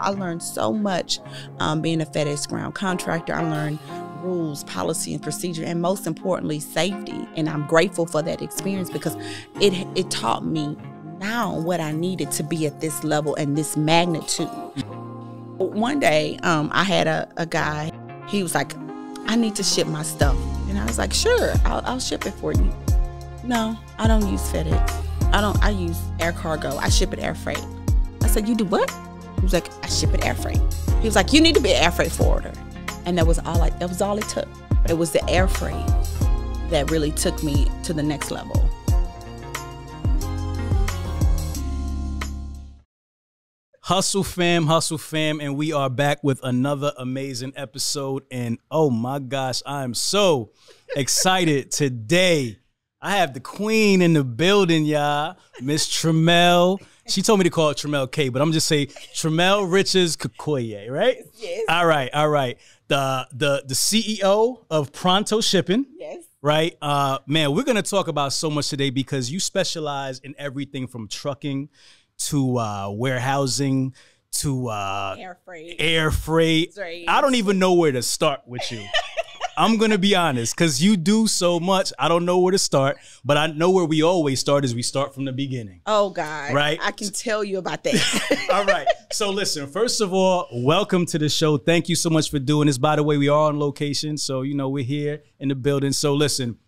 I learned so much um, being a FedEx ground contractor. I learned rules, policy, and procedure, and most importantly, safety. And I'm grateful for that experience because it it taught me now what I needed to be at this level and this magnitude. One day, um, I had a, a guy. He was like, "I need to ship my stuff," and I was like, "Sure, I'll, I'll ship it for you." No, I don't use FedEx. I don't. I use air cargo. I ship it air freight. I said, "You do what?" He was like, "I ship it air freight." He was like, "You need to be an air freight forwarder," and that was all. I, that was all it took. It was the air freight that really took me to the next level. Hustle fam, hustle fam, and we are back with another amazing episode. And oh my gosh, I am so excited today. I have the queen in the building, y'all, Miss Tramell. She told me to call it Tramell K, but I'm just say Tramell Riches Kukoyi, right? Yes. All right, all right. The the the CEO of Pronto Shipping. Yes. Right, uh, man, we're gonna talk about so much today because you specialize in everything from trucking to uh, warehousing to uh, Air freight. air freight. Right. I don't even know where to start with you. I'm gonna be honest, because you do so much. I don't know where to start, but I know where we always start is we start from the beginning. Oh God. Right. I can tell you about that. all right. So listen, first of all, welcome to the show. Thank you so much for doing this. By the way, we are on location, so you know we're here in the building. So listen.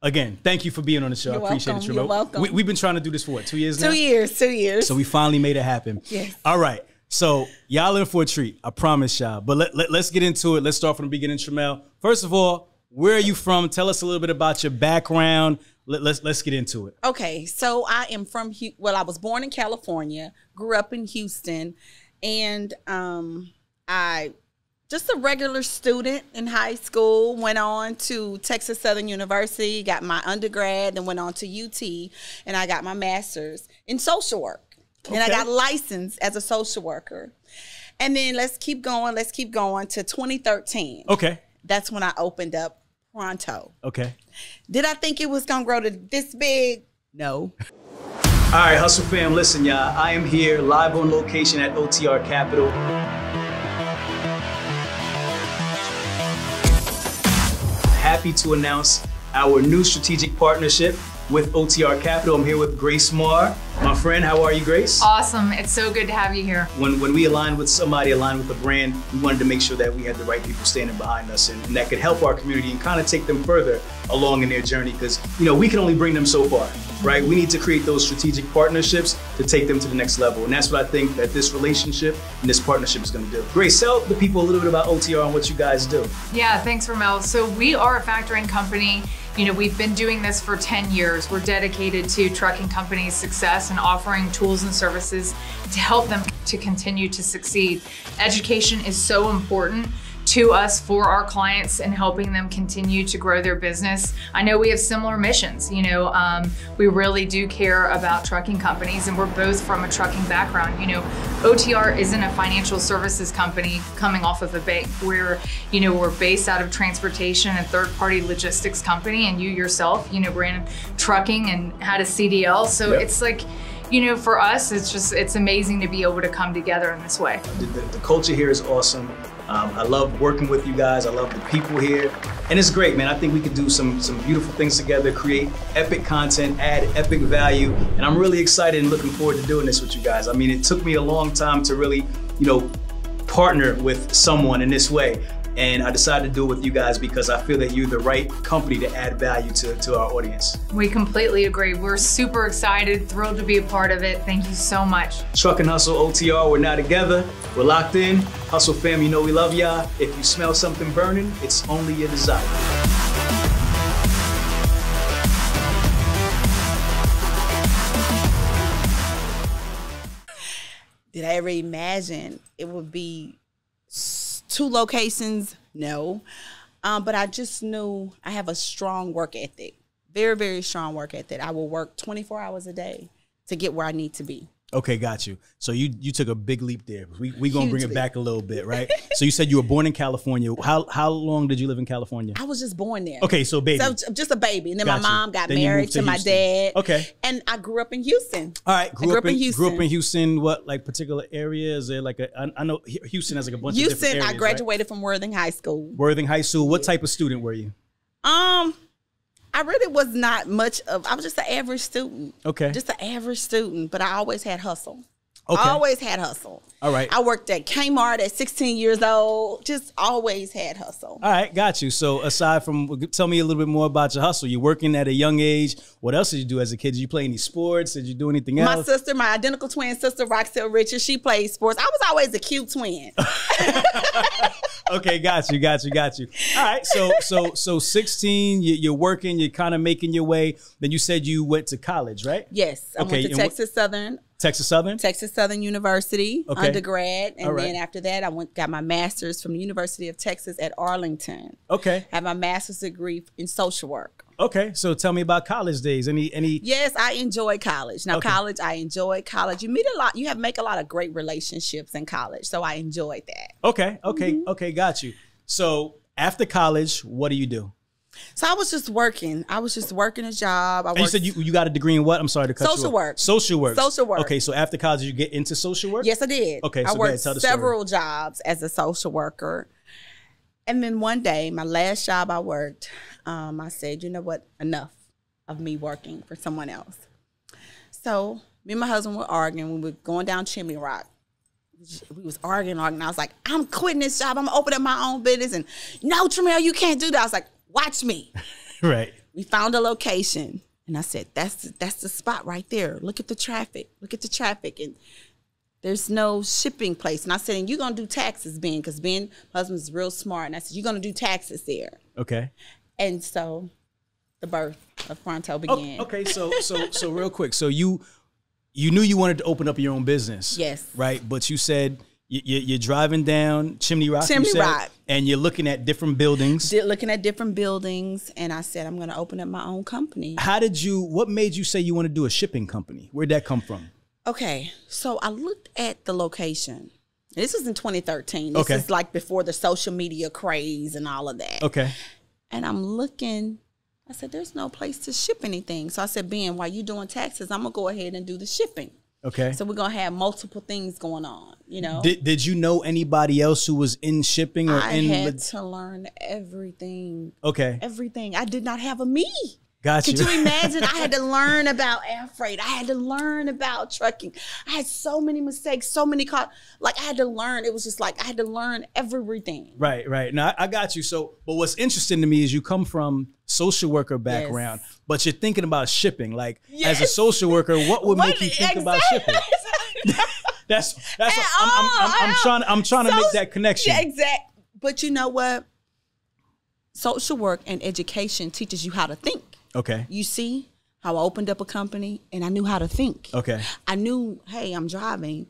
Again, thank you for being on the show. You're I appreciate welcome. it, You're welcome. We, we've been trying to do this for what, two years now? two years. Two years. So we finally made it happen. Yes. All right. So y'all in for a treat. I promise y'all. But let, let, us get into it. Let's start from the beginning, Tramell. First of all, where are you from? Tell us a little bit about your background. Let, let's let's get into it. Okay, so I am from well, I was born in California, grew up in Houston, and um, I just a regular student in high school. Went on to Texas Southern University, got my undergrad, then went on to UT, and I got my master's in social work. And I got licensed as a social worker. And then let's keep going. Let's keep going to 2013. Okay. That's when I opened up Pronto. Okay. Did I think it was gonna grow to this big? No. All right, Hustle fam, listen, y'all. I am here live on location at OTR Capital. Happy to announce our new strategic partnership with OTR Capital. I'm here with Grace Marr. My friend, how are you, Grace? Awesome. It's so good to have you here. when, when we aligned with somebody, aligned with a brand, we wanted to make sure that we had the right people standing behind us and, and that could help our community and kind of take them further along in their journey because, you know, we can only bring them so far, right? We need to create those strategic partnerships to take them to the next level. And that's what I think that this relationship and this partnership is going to do. Grace, tell the people a little bit about OTR and what you guys do. Yeah, thanks, Ramel. So, we are a factoring company. You know, we've been doing this for 10 years. We're dedicated to trucking companies' success and offering tools and services to help them to continue to succeed. Education is so important to us for our clients and helping them continue to grow their business. I know we have similar missions. You know, um, we really do care about trucking companies, and we're both from a trucking background. You know, OTR isn't a financial services company coming off of a bank. We're, you know, we're based out of transportation and third-party logistics company, and you yourself, you know, ran trucking and had a CDL. So Yep. it's like, you know, for us, it's just it's amazing to be able to come together in this way. The, the, the culture here is awesome. Um, I love working with you guys. I love the people here, and it's great, man. I think we could do some some beautiful things together, create epic content, add epic value, and I'm really excited and looking forward to doing this with you guys. I mean, it took me a long time to really, you know, partner with someone in this way. And I decided to do it with you guys because I feel that you're the right company to add value to, to our audience. We completely agree. We're super excited, thrilled to be a part of it. Thank you so much. Truck and Hustle OTR, we're now together. We're locked in. Hustle fam, you know we love y'all. If you smell something burning, it's only your desire. Did I ever imagine it would be s- two locations? No. Um, but I just knew I have a strong work ethic, very, very strong work ethic. I will work 24 hours a day to get where I need to be. Okay, got you. So you you took a big leap there. We we gonna Huge bring it leap. back a little bit, right? so you said you were born in California. How how long did you live in California? I was just born there. Okay, so baby. So just a baby. And then Got my you. mom got Then married to, to my dad. Okay. And I grew up in Houston. All right, grew, grew up, in in, grew up in Houston. Houston. What like particular area? Is there like a? I, I know Houston has like a bunch of Houston, different areas. I graduated from Worthing High School. Worthing High School. What type of student were you? Um, I really was not much of. I was just an average student. Okay. Just an average student, but I always had hustle. Okay. I always had hustle. All right. I worked at Kmart at 16 years old. Just always had hustle. All right, got you. So aside from, tell me a little bit more about your hustle. You're working at a young age. What else did you do as a kid? Did you play any sports? Did you do anything My else? My sister, my identical twin sister, Roxelle Richards, she played sports. I was always a cute twin. okay, got you, got you, got you. All right, so so so 16, you, you're working, you're kind of making your way. Then you said you went to college, right? Yes, I Okay, went to Texas Southern, Texas Southern. Texas Southern University Okay. undergrad, and right. then after that, I went got my master's from the University of Texas at Arlington. Okay, I have my master's degree in social work. okay. So tell me about college days. Any any? Yes, I enjoy college. Now, Okay. college, I enjoy college. You meet a lot. You have make a lot of great relationships in college, so I enjoyed that. Okay, okay, Mm-hmm. okay. Got you. So after college, what do you do? So I was just working. I was just working a job. I And you said you, you got a degree in what? I'm sorry to cut you Social work. Social work. Social work. Okay, so after college, you get into social work. Yes, I did. Okay, so I worked ahead, the story. several jobs as a social worker. And then one day, my last job I worked, um, I said, you know what? Enough of me working for someone else. So me and my husband were arguing. We were going down Chimney Rock. We was arguing, arguing. I was like, I'm quitting this job. I'm gonna open up my own business. And no, Tramell, you can't do that. I was like, watch me. Right. We found a location, and I said, "That's that's the spot right there. Look at the traffic. Look at the traffic." And there's no shipping place. And I said, "And you're gonna do taxes, Ben, because Ben, my husband's real smart." And I said, "You're gonna do taxes there." Okay. And so, the birth of Pronto Oh, began. okay. So so so real quick. So you you knew you wanted to open up your own business. Yes. Right. But you said you, you, you're driving down Chimney Rock. you Chimney said, Rock. And you're looking at different buildings. Did looking at different buildings, and I said, "I'm gonna open up my own company." How did you? What made you say you want to do a shipping company? Where'd that come from? Okay, so I looked at the location. This was in 2013. This Okay. is like before the social media craze and all of that. Okay. And I'm looking, I said, there's no place to ship anything. So I said, Ben, while you doing taxes, I'm gonna go ahead and do the shipping. Okay. So we're gonna have multiple things going on, you know. did Did you know anybody else who was in shipping or I in? had to learn everything. okay. Everything. I did not have a me. Got Could you. you imagine? I had to learn about air freight. I had to learn about trucking. I had so many mistakes, so many caught. Like I had to learn. It was just like I had to learn everything. Right, right. Now I I got you. So, but what's interesting to me is you come from social worker background, but you're thinking about shipping. Like as a social worker, what would make you think about shipping? That's that's. At I'm, I'm, I'm, I'm trying. I'm trying to make that connection. Yeah, exact. But you know what? Social work and education teaches you how to think. Okay. You see how I opened up a company and I knew how to think. Okay. I knew, hey, I'm driving.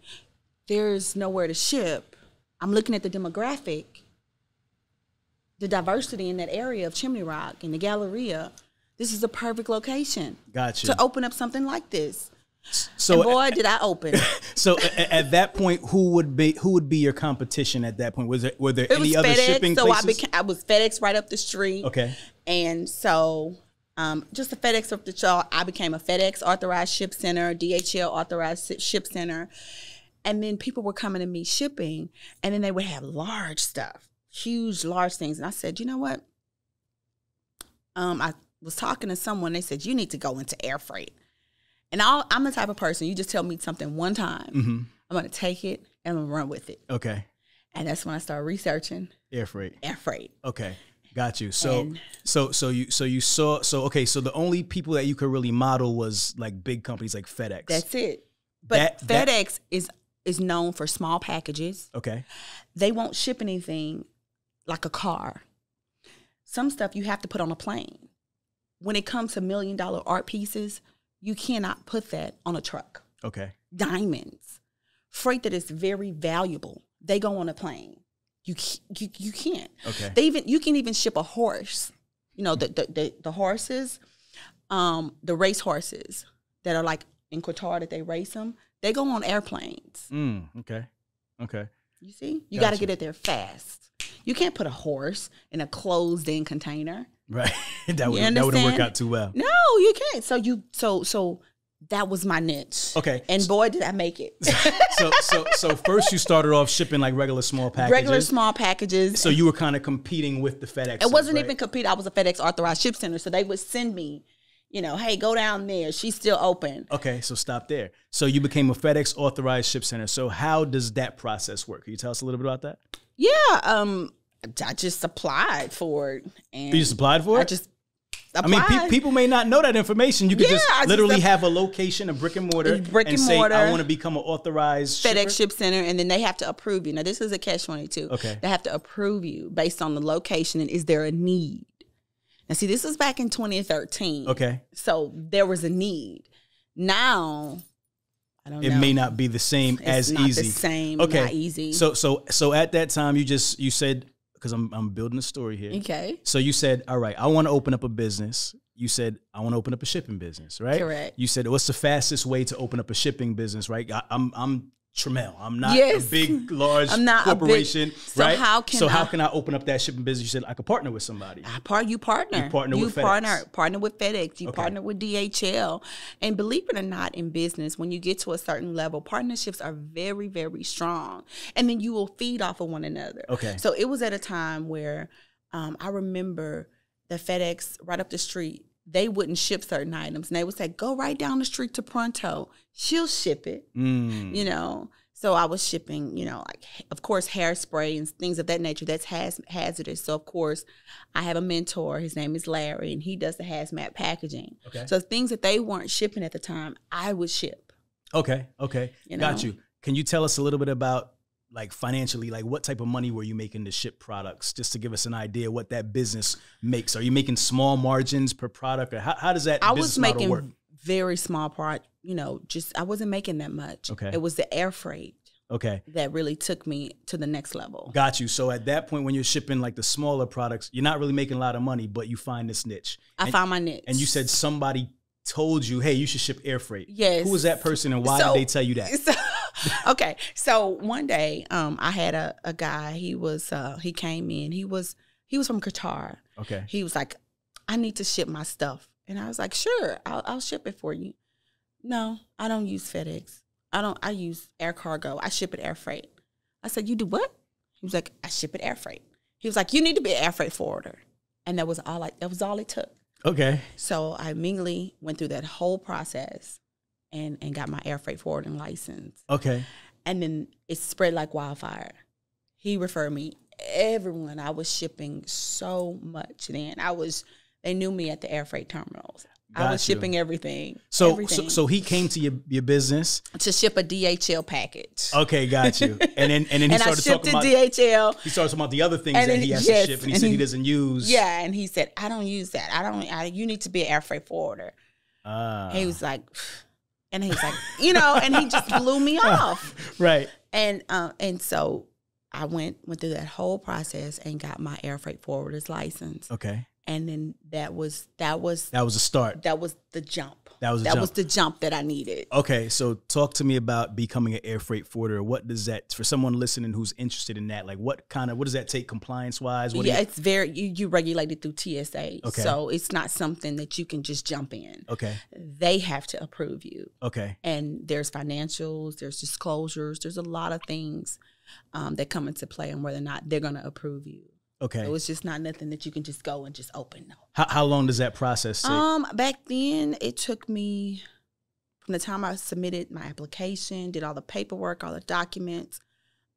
There's nowhere to ship. I'm looking at the demographic, the diversity in that area of Chimney Rock and the Galleria. This is a perfect location Got you. to open up something like this. So, and boy, did I open. so a- at that point, who would be who would be your competition at that point? Was there were there It any other shipping FedEx, so I became I was FedEx right up the street. okay. And so, um, just a FedEx up the chart, I became a FedEx authorized ship center, DHL authorized ship center. And then people were coming to me shipping, and then they would have large stuff, huge, large things. And I said, you know what? Um, I was talking to someone, they said, you need to go into air freight. And I'll, I'm the type of person, you just tell me something one time, hmm I'm gonna take it and I'm gonna run with it. Okay. And that's when I started researching Air freight. air freight. Okay. Got you. So And- so so you so you saw so okay, so the only people that you could really model was like big companies like FedEx. That's it. But That- that- FedEx is is known for small packages. okay. They won't ship anything like a car. Some stuff you have to put on a plane. When it comes to million dollar art pieces, you cannot put that on a truck. Okay. Diamonds, freight that is very valuable, they go on a plane. You you, you can't. Okay. They even you can even ship a horse. You know the the the, the horses, um, the race horses that are like in Qatar that they race them. They go on airplanes. Mm, okay. Okay. You see, you got to get it there fast. You can't put a horse in a closed-in container. Right. that would that wouldn't work out too well. No, you can't. So you so so that was my niche. Okay. And boy, did I make it. so so so first you started off shipping like regular small packages. Regular small packages. So you were kind of competing with the FedEx. it wasn't even compete. I was a FedEx authorized ship center, so they would send me, you know, hey, go down there. She's still open. Okay, so stop there. So you became a FedEx authorized ship center. So how does that process work? Can you tell us a little bit about that? Yeah. Um, I just applied for it, and You just applied for it. I just. I mean, pe- people may not know that information. You could Yeah, just I just literally ap- have a location, a brick and mortar, Brick and and say, "I want to become an authorized FedEx shipper." Ship Center, and then they have to approve you. Now, this is a catch twenty two. Okay. they have to approve you based on the location and is there a need. Now, see, this was back in 2013. Okay, so there was a need. Now, I don't know. it know. may not be the same It's as not easy. The same. Okay, Not easy. So so so at that time, you just you said because I'm I'm building a story here. okay. So you said, all right, I want to open up a business. You said, I want to open up a shipping business, right? Correct. You said, what's the fastest way to open up a shipping business, right? I, I'm I'm Tramell. I'm not Yes. a big, large I'm not a big- corporation, so right? how can so how I- can I open up that shipping business? You said I could partner with somebody. I part you partner. You partner with FedEx. partner partner with FedEx. You Okay. partner with DHL. And believe it or not, in business, when you get to a certain level, partnerships are very, very strong. And then you will feed off of one another. Okay. So it was at a time where um, I remember the FedEx right up the street. They wouldn't ship certain items, and they would say, "Go right down the street to Pronto. She'll ship it." Mm. you know so i was shipping you know like of course hairspray and things of that nature that's haz- hazardous so of course i have a mentor his name is larry and he does the hazmat packaging Okay. so things that they weren't shipping at the time i would ship Okay. Okay. You Got you. Can you tell us a little bit about like financially, like what type of money were you making to ship products, just to give us an idea what that business makes? Are you making small margins per product, or how, how does that i was making very small part you know just i wasn't making that much Okay. it was the air freight Okay. that really took me to the next level Got you. So at that point, when you're shipping like the smaller products, you're not really making a lot of money, but you find this niche. i and, found my niche and you said somebody told you, "Hey, you should ship air freight." Yes. Who was that person, and why So- did they tell you that? So, okay, so one day, um, I had a, a guy. He was uh, he came in. He was he was from Qatar. Okay. He was like, "I need to ship my stuff," and I was like, "Sure, I'll, I'll ship it for you." No, I don't use FedEx. I don't. I use air cargo. I ship it air freight. I said, "You do what?" He was like, "I ship it air freight." He was like, "You need to be an air freight forwarder," and that was all. I, that was all it took. Okay. So I immediately went through that whole process and and got my air freight forwarding license. Okay. And then it spread like wildfire. He referred me everyone. I was shipping so much then. I was they knew me at the air freight terminals. I was you. shipping everything. So, so everything, so he came to your your business. to ship a DHL package. Okay, got you. And then and then he and I started shipped talking about DHL. he started talking about the other things And that then- he has yes, to ship, and he and said he he- doesn't use. Yeah, and he said, "I don't use that. I don't. I, you need to be an air freight forwarder." Ah. he was like, and he was like, you know, and he just blew me off. right. And uh, and so I went went through that whole process and got my air freight forwarder's license. Okay. And then that was that was That was a start. that was the jump. That was that jump. was the jump that I needed. Okay, so talk to me about becoming an air freight forwarder. What does that for someone listening who's interested in that? Like, what kind of what does that take compliance wise? What yeah, it's very you, you regulate it through TSA. Okay. So it's not something that you can just jump in. okay, They have to approve you. okay, and there's financials, there's disclosures, there's a lot of things um, that come into play on whether or not they're going to approve you. Okay. So it's just not nothing that you can just go and just open. No. how, how long does that process take? Um, back then it took me from the time I submitted my application, did all the paperwork, all the documents.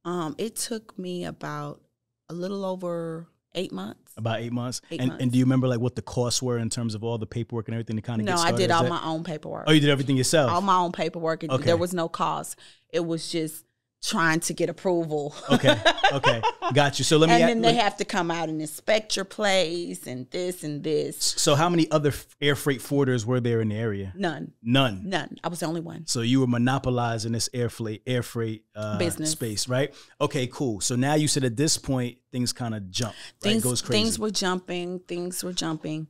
Um, it took me about a little over eight months. about eight months. eight and months. and do you remember like what the costs were in terms of all the paperwork and everything to kind of No, I did all that- my own paperwork. Oh, you did everything yourself. all my own paperwork. Okay. There was no cost. It was just trying to get approval. okay, okay, got you. So let me. and then they have to come out and inspect your place and this and this. so how many other air freight forwarders were there in the area? None, None. none. I was the only one. So you were monopolizing this air freight air freight uh, Business. space, right? Okay, cool. So now you said at this point things kind of jump, right? Things, Goes crazy. things were jumping. Things were jumping,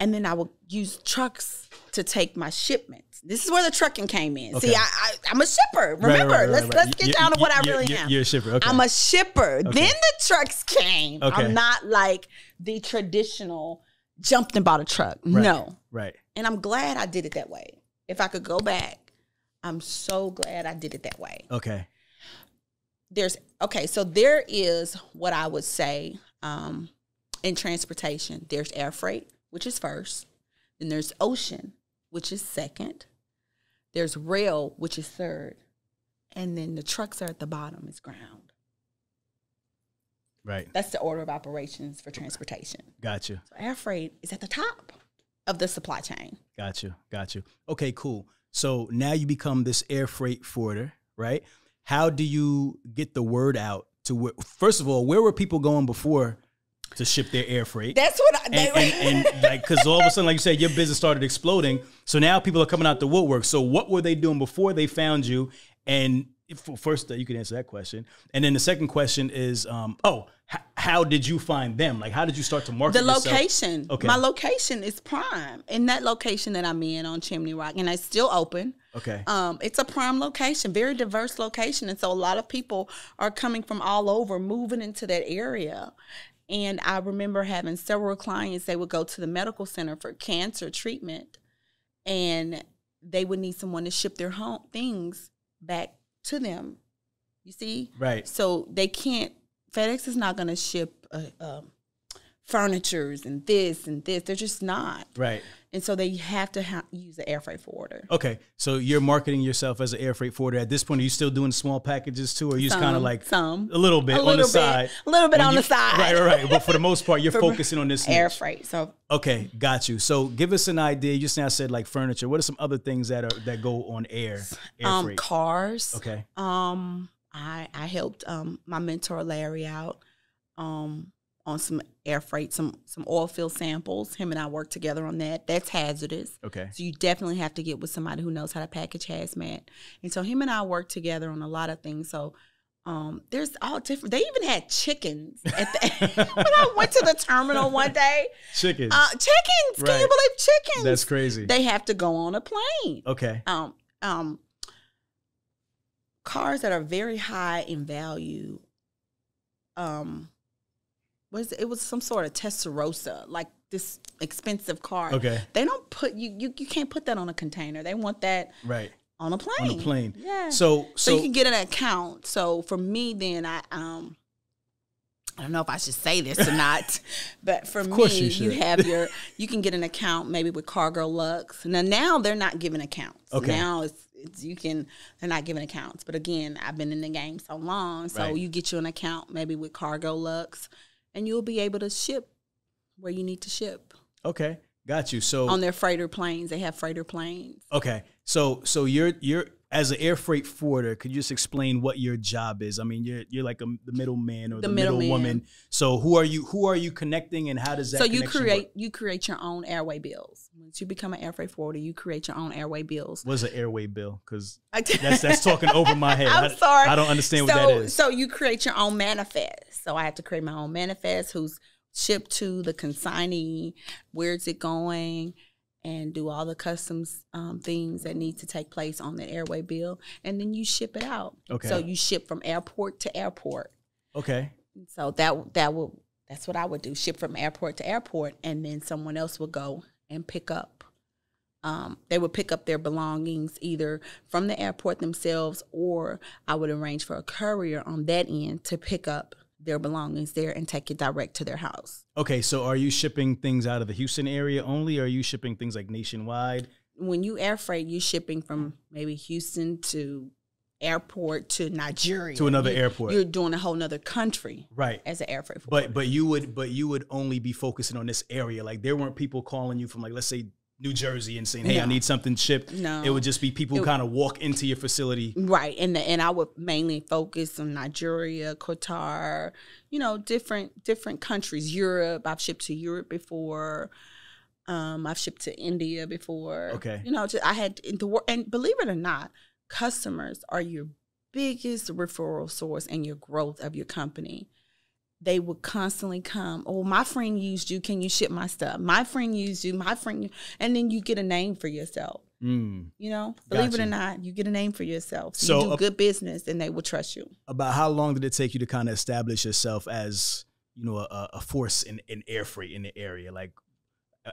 and then I would use trucks to take my shipments. This is where the trucking came in. Okay. See, I, I I'm a shipper. Remember, Right, right, right, let's let's get You- down to you- what I really you- am. You're a shipper. Okay. I'm a shipper. Then the trucks came. Okay. I'm not like the traditional jumped and bought a truck. No. right. And I'm glad I did it that way. If I could go back, I'm so glad I did it that way. Okay. There's okay, so there is what I would say um, in transportation. There's air freight, which is first. Then there's ocean, which is second. There's rail, which is third. And then the trucks are at the bottom, is ground. Right. That's the order of operations for transportation. Gotcha. So air freight is at the top of the supply chain. Gotcha. Gotcha. Okay, cool. So now you become this air freight forwarder, right? How do you get the word out to where, first of all, where were people going before to ship their air freight? That's what I, and, and, and like, because all of a sudden, like you said, your business started exploding. So now people are coming out the woodwork. So what were they doing before they found you? And first, uh, you can answer that question. And then the second question is, um, oh, h- how did you find them? Like, how did you start to market the yourself? location. Okay. My location is prime. In that location that I'm in on Chimney Rock, and it's still open. Okay. Um, it's a prime location, very diverse location, and so a lot of people are coming from all over, moving into that area. And I remember having several clients. They would go to the medical center for cancer treatment, and they would need someone to ship their home things back to them. You see, Right. so they can't. FedEx is not going to ship uh, um, furnitures and this and this. They're just not. Right. And so they have to ha- use an air freight forwarder. Okay, so you're marketing yourself as an air freight forwarder. At this point, are you still doing small packages too, or are you just kind of like some. a little bit A on the bit. side, A little bit on you- the side. Right, right, right. But for the most part, you're focusing on this Air niche. freight. So Okay, got you. So give us an idea. You just now said like furniture. What are some other things that are that go on air? Air um, freight. cars. Okay. Um, I I helped um my mentor Larry out um on some air freight, some some oil field samples. Him and I worked together on that. That's hazardous. Okay. So you definitely have to get with somebody who knows how to package hazmat. And so him and I worked together on a lot of things. So um, there's all different. They even had chickens at the, when I went to the terminal one day. Chickens. Uh, chickens. Can you believe chickens? That's crazy. They have to go on a plane. okay. Um, um, cars that are very high in value. Um, was it was some sort of Testarossa, like this expensive car. Okay. They don't put you, you you can't put that on a container. They want that Right. on a plane. On a plane. Yeah. So so so, you can get an account. So for me, then I um. I don't know if I should say this or not, but for me, you you, have your you can get an account maybe with Cargolux. Now now they're not giving accounts. Okay. Now it's, it's you can they're not giving accounts. But again, I've been in the game so long, so Right. you get you an account maybe with Cargolux, and you'll be able to ship where you need to ship okay, got you. So on their freighter planes. They have freighter planes. Okay, so so you're you're as an air freight forwarder. Could you just explain what your job is? I mean, you're you're like a, the middleman or the, The middle woman. So who are you? Who are you connecting, and how does that? so you create work? you create your own airway bills. You become an air freight forwarder, you create your own airway bills. What's an airway bill? Because that's that's talking over my head. I'm I, sorry. I don't understand so, what that is. So you create your own manifest. So I have to create my own manifest who's shipped to the consignee, where's it going, and do all the customs um, things that need to take place on the airway bill. And then you ship it out. Okay. So you ship from airport to airport. okay, So that that will that's what I would do. Ship from airport to airport and then someone else would go and pick up um, they would pick up their belongings either from the airport themselves or I would arrange for a courier on that end to pick up their belongings there and take it direct to their house. okay. So are you shipping things out of the Houston area only? Or are you shipping things like nationwide? When you air freight, you're shipping from maybe Houston to airport to Nigeria. To another You- airport. You're doing a whole nother country Right. as an air freight. But but you would but you would only be focusing on this area. Like there weren't people calling you from like let's say New Jersey and saying, "Hey, I need something shipped." No. It would just be people who kind of walk into your facility. Right, and the, and I would mainly focus on Nigeria, Qatar, you know, different different countries. Europe, I've shipped to Europe before. Um, I've shipped to India before. Okay. you know, just, I had the and believe it or not, customers are your biggest referral source and your growth of your company. they would constantly come. Oh, my friend used you. Can you ship my stuff? My friend used you. My friend, and then you get a name for yourself. Mm. You know, believe Gotcha. it or not, you get a name for yourself. So, you do good business, and they will trust you. About how long did it take you to kind of establish yourself as you know a, a force in, in air freight in the area? Like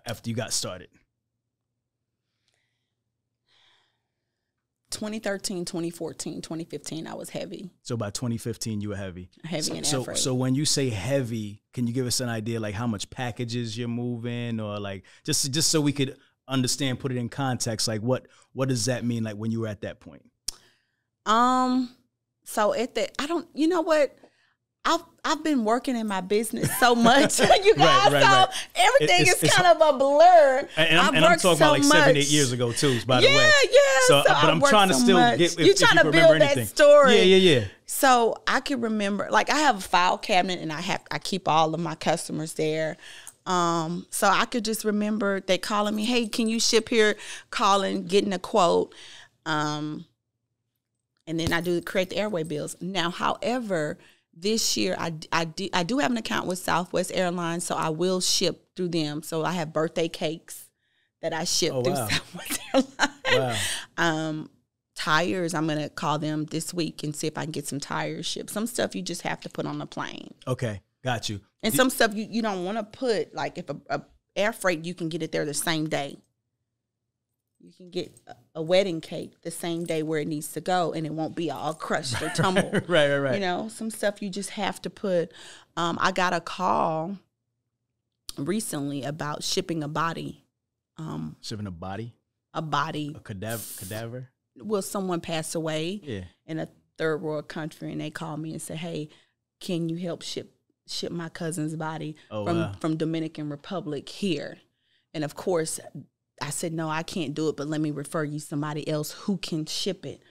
after you got started. 2013, 2014, 2015, I was heavy, So by 2015, you were heavy. heavy So, air so, freight. so when you say heavy, can you give us an idea like how much packages you're moving, or like just just so we could understand, put it in context, like what what does that mean, like when you were at that point? Um, so at the I don't you know what? I've I've been working in my business so much, you guys. Right, right, so right. everything It's- is it's- kind of a blur. And, I'm, I've and I'm talking so about like seven, eight years ago too. By yeah, the way, yeah. yeah. So, but I've I'm trying to so still much. get. If, You're if trying you to remember build that story. Yeah, yeah, yeah. So I can remember, like I have a file cabinet, and I have I keep all of my customers there. Um, so I could just remember they calling me, "Hey, can you ship here?" Calling, getting a quote, um, and then I do create the airway bills. Now, however, this year I I, do, I do have an account with Southwest Airlines, so I will ship through them. So I have birthday cakes that I ship Oh, through wow. Southwest Airlines Wow. um tires i'm gonna call them this week and see if i can get some tires shipped some stuff you just have to put on the plane Okay, got you. and some stuff you, you don't want to put like if a, a air freight you can get it there the same day you can get a, wedding cake the same day where it needs to go and it won't be all crushed or tumbled right, right, right. you know some stuff you just have to put um, i got a call recently about shipping a body um, Shipping a body, a body a cadaver, cadaver. will someone pass away Yeah. in a third world country and they call me and say, "Hey, can you help ship ship my cousin's body Oh, from wow. from Dominican Republic here?" And of course, I said, "No, I can't do it, but let me refer you somebody else who can ship it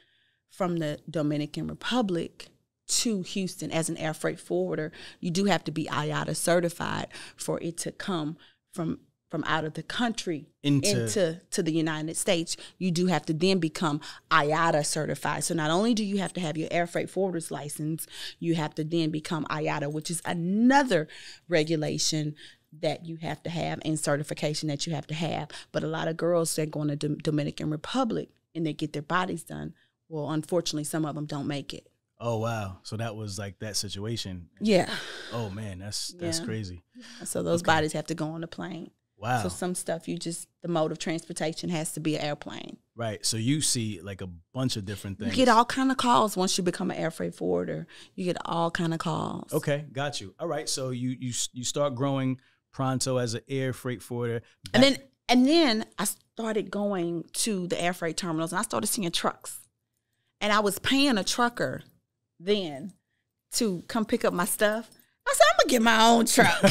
from the Dominican Republic." To Houston as an air freight forwarder, you do have to be IATA certified for it to come from from out of the country Into- into to the United States, you do have to then become IATA certified. So not only do you have to have your air freight forwarder's license, you have to then become IATA, which is another regulation that you have to have and certification that you have to have. But a lot of girls that go in the Dom- Dominican Republic and they get their bodies done. Well, unfortunately, some of them don't make it. Oh wow. So that was like that situation. Yeah. Oh man, that's that's Yeah. crazy. So those bodies have to go on the plane. Wow. So some stuff you just the mode of transportation has to be an airplane. right. So you see like a bunch of different things. You get all kind of calls once you become an air freight forwarder. You get all kind of calls. Okay, got you. All right. So you you you start growing pronto as an air freight forwarder. And then and then I started going to the air freight terminals and I started seeing trucks. And I was paying a trucker then to come pick up my stuff. I said, I'm gonna get my own truck.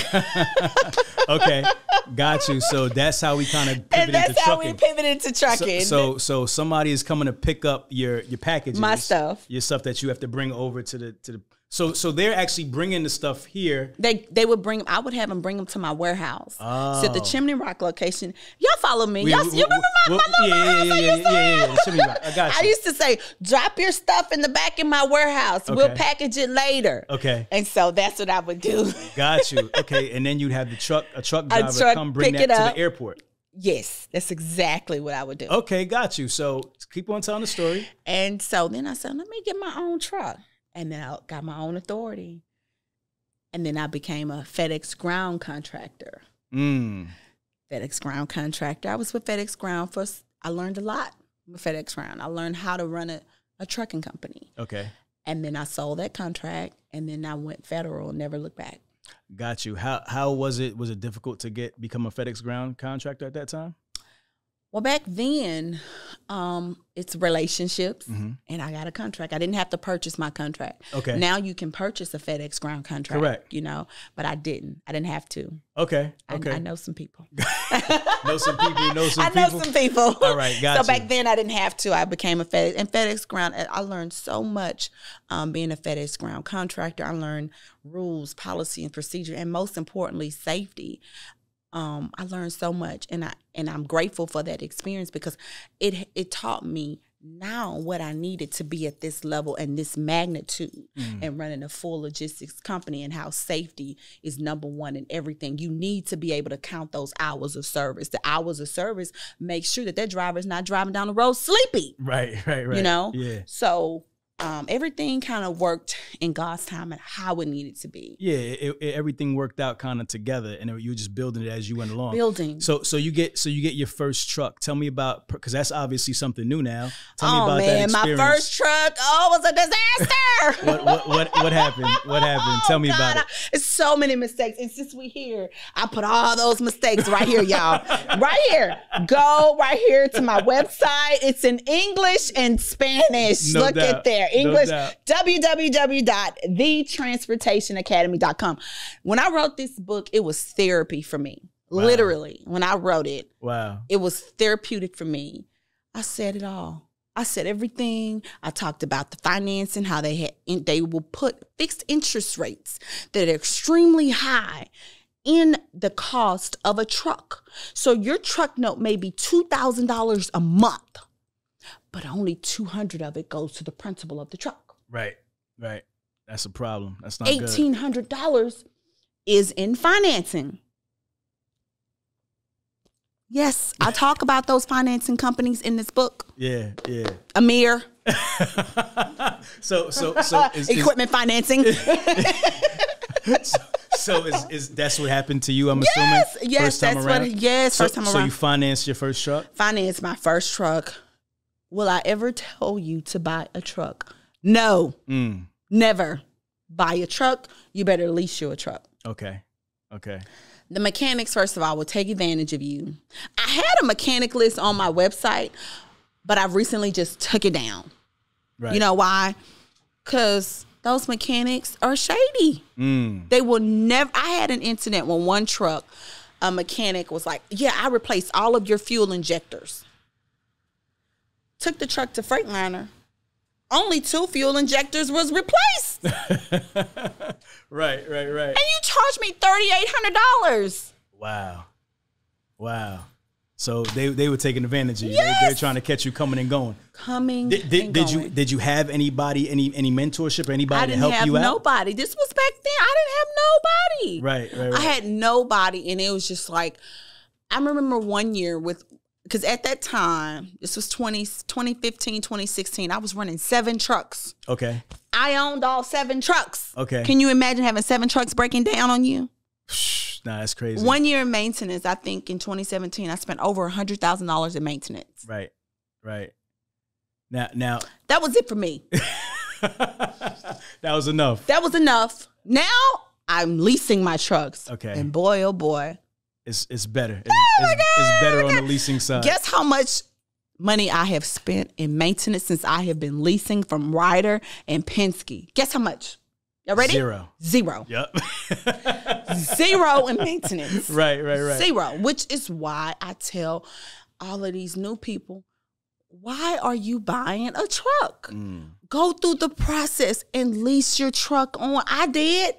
okay, got you. So that's how we kind of and pivoted that's into how trucking. we pivoted to so, trucking. so so somebody is coming to pick up your your packages, My stuff. your stuff that you have to bring over to the to the. So so they're actually bringing the stuff here. they they would bring I would have them bring them to my warehouse. So at the Oh. Chimney Rock location, y'all follow me. We- y'all, we- you remember my, we- my little yeah, yeah, warehouse I yeah, used to yeah, yeah, yeah. Chimney Rock. I got I used to say, drop your stuff in the back of my warehouse. We'll package it later. Okay. And so that's what I would do. Got you. Okay, and then you'd have the truck a truck A driver truck come bring that it to the airport. yes, that's exactly what I would do. Okay, got you. So keep on telling the story. And so then I said, let me get my own truck. And then I got my own authority. And then I became a FedEx ground contractor. Mm. FedEx ground contractor. I was with FedEx ground for, I learned a lot with FedEx ground. I learned how to run a, a trucking company. Okay, And then I sold that contract and then I went federal and never looked back. got you. How how was it? Was it difficult to get become a FedEx ground contractor at that time? Well, back then, um, it's relationships, Mhm. and I got a contract. I didn't have to purchase my contract. Okay. Now you can purchase a FedEx ground contract. Correct. You know, but I didn't. I didn't have to. Okay, I, okay. I know some people. know some people. Know some I know people. some people. All right, got so you. back then I didn't have to. I became a FedEx and FedEx ground. I learned so much um, being a FedEx ground contractor. I learned rules, policy, and procedure, and most importantly, safety. Um, I learned so much, and I and I'm grateful for that experience because it it taught me now what I needed to be at this level and this magnitude and running a full logistics company and how safety is number one in everything. You need to be able to count those hours of service. The hours of service make sure that that driver is not driving down the road sleepy. Right, right, right. You know? Yeah. So um, everything kind of worked in God's time and how it needed to be. Yeah, it, it, everything worked out kind of together, and it- you were just building it as you went along. Building. So, so you get, so you get your first truck. Tell me about, because that's obviously something new now. Tell me oh about man, that my first truck, oh, it was a disaster. What, what, what, what happened? What happened? Tell me Oh, about it. I- It's so many mistakes. and since we here. I put all those mistakes right here, y'all. right here. Go right here to my website. It's in English and Spanish. No Look doubt. at there. No English doubt. www.thetransportationacademy.com. When I wrote this book, it was therapy for me. Literally, when I wrote it, Wow. it was therapeutic for me. I said it all. I said everything. I talked about the financing, how they had they will put fixed interest rates that are extremely high in the cost of a truck. So your truck note may be two thousand dollars a month, but only two hundred of it goes to the principal of the truck. Right, right. That's a problem. That's not good. Eighteen hundred dollars is in financing. Yes, I talk about those financing companies in this book. Yeah, yeah. Amir, so, so, so, is, is, equipment financing. so is, is that's what happened to you? I'm yes, assuming. yes, time that's around? what. Yes, So, first time so around. you financed your first truck? Finance my first truck. Will I ever tell you to buy a truck? No, Mm, never. Buy a truck. You better lease you a truck. okay, okay. The mechanics, first of all, will take advantage of you. I had a mechanic list on my website, but I've recently just took it down. Right. You know why? Because those mechanics are shady. Mm, They will never. I had an incident when one truck, a mechanic was like, "Yeah, I replaced all of your fuel injectors." Took the truck to Freightliner. Only two fuel injectors was replaced, right, right, right, And you charged me thirty eight hundred dollars. Wow, wow. So they they were taking advantage of you. They, Yes! they're trying to catch you coming and going. Coming. Did, did, and did you did you have anybody any any mentorship or anybody to help you out? nobody. This was back then. I didn't have nobody. Right, right, right. I had nobody, and it was just like I remember one year with because at that time this was 20, 2015 2016 i was running seven trucks okay. i owned all seven trucks Okay. can you imagine having seven trucks breaking down on you Nah, that's crazy. one year in maintenance i think in 2017 i spent over a hundred thousand dollars in maintenance Right, right. Now, now that was it for me that was enough. that was enough now i'm leasing my trucks Okay. and boy oh boy It's it's better. It's, it's, it's better on the leasing side. Guess how much money I have spent in maintenance since I have been leasing from Ryder and Penske? Guess how much? Y'all ready? Zero. Zero. Yep. Zero in maintenance. right, right, right. Zero. Which is why I tell all of these new people, why are you buying a truck? Mm. Go through the process and lease your truck on. I did.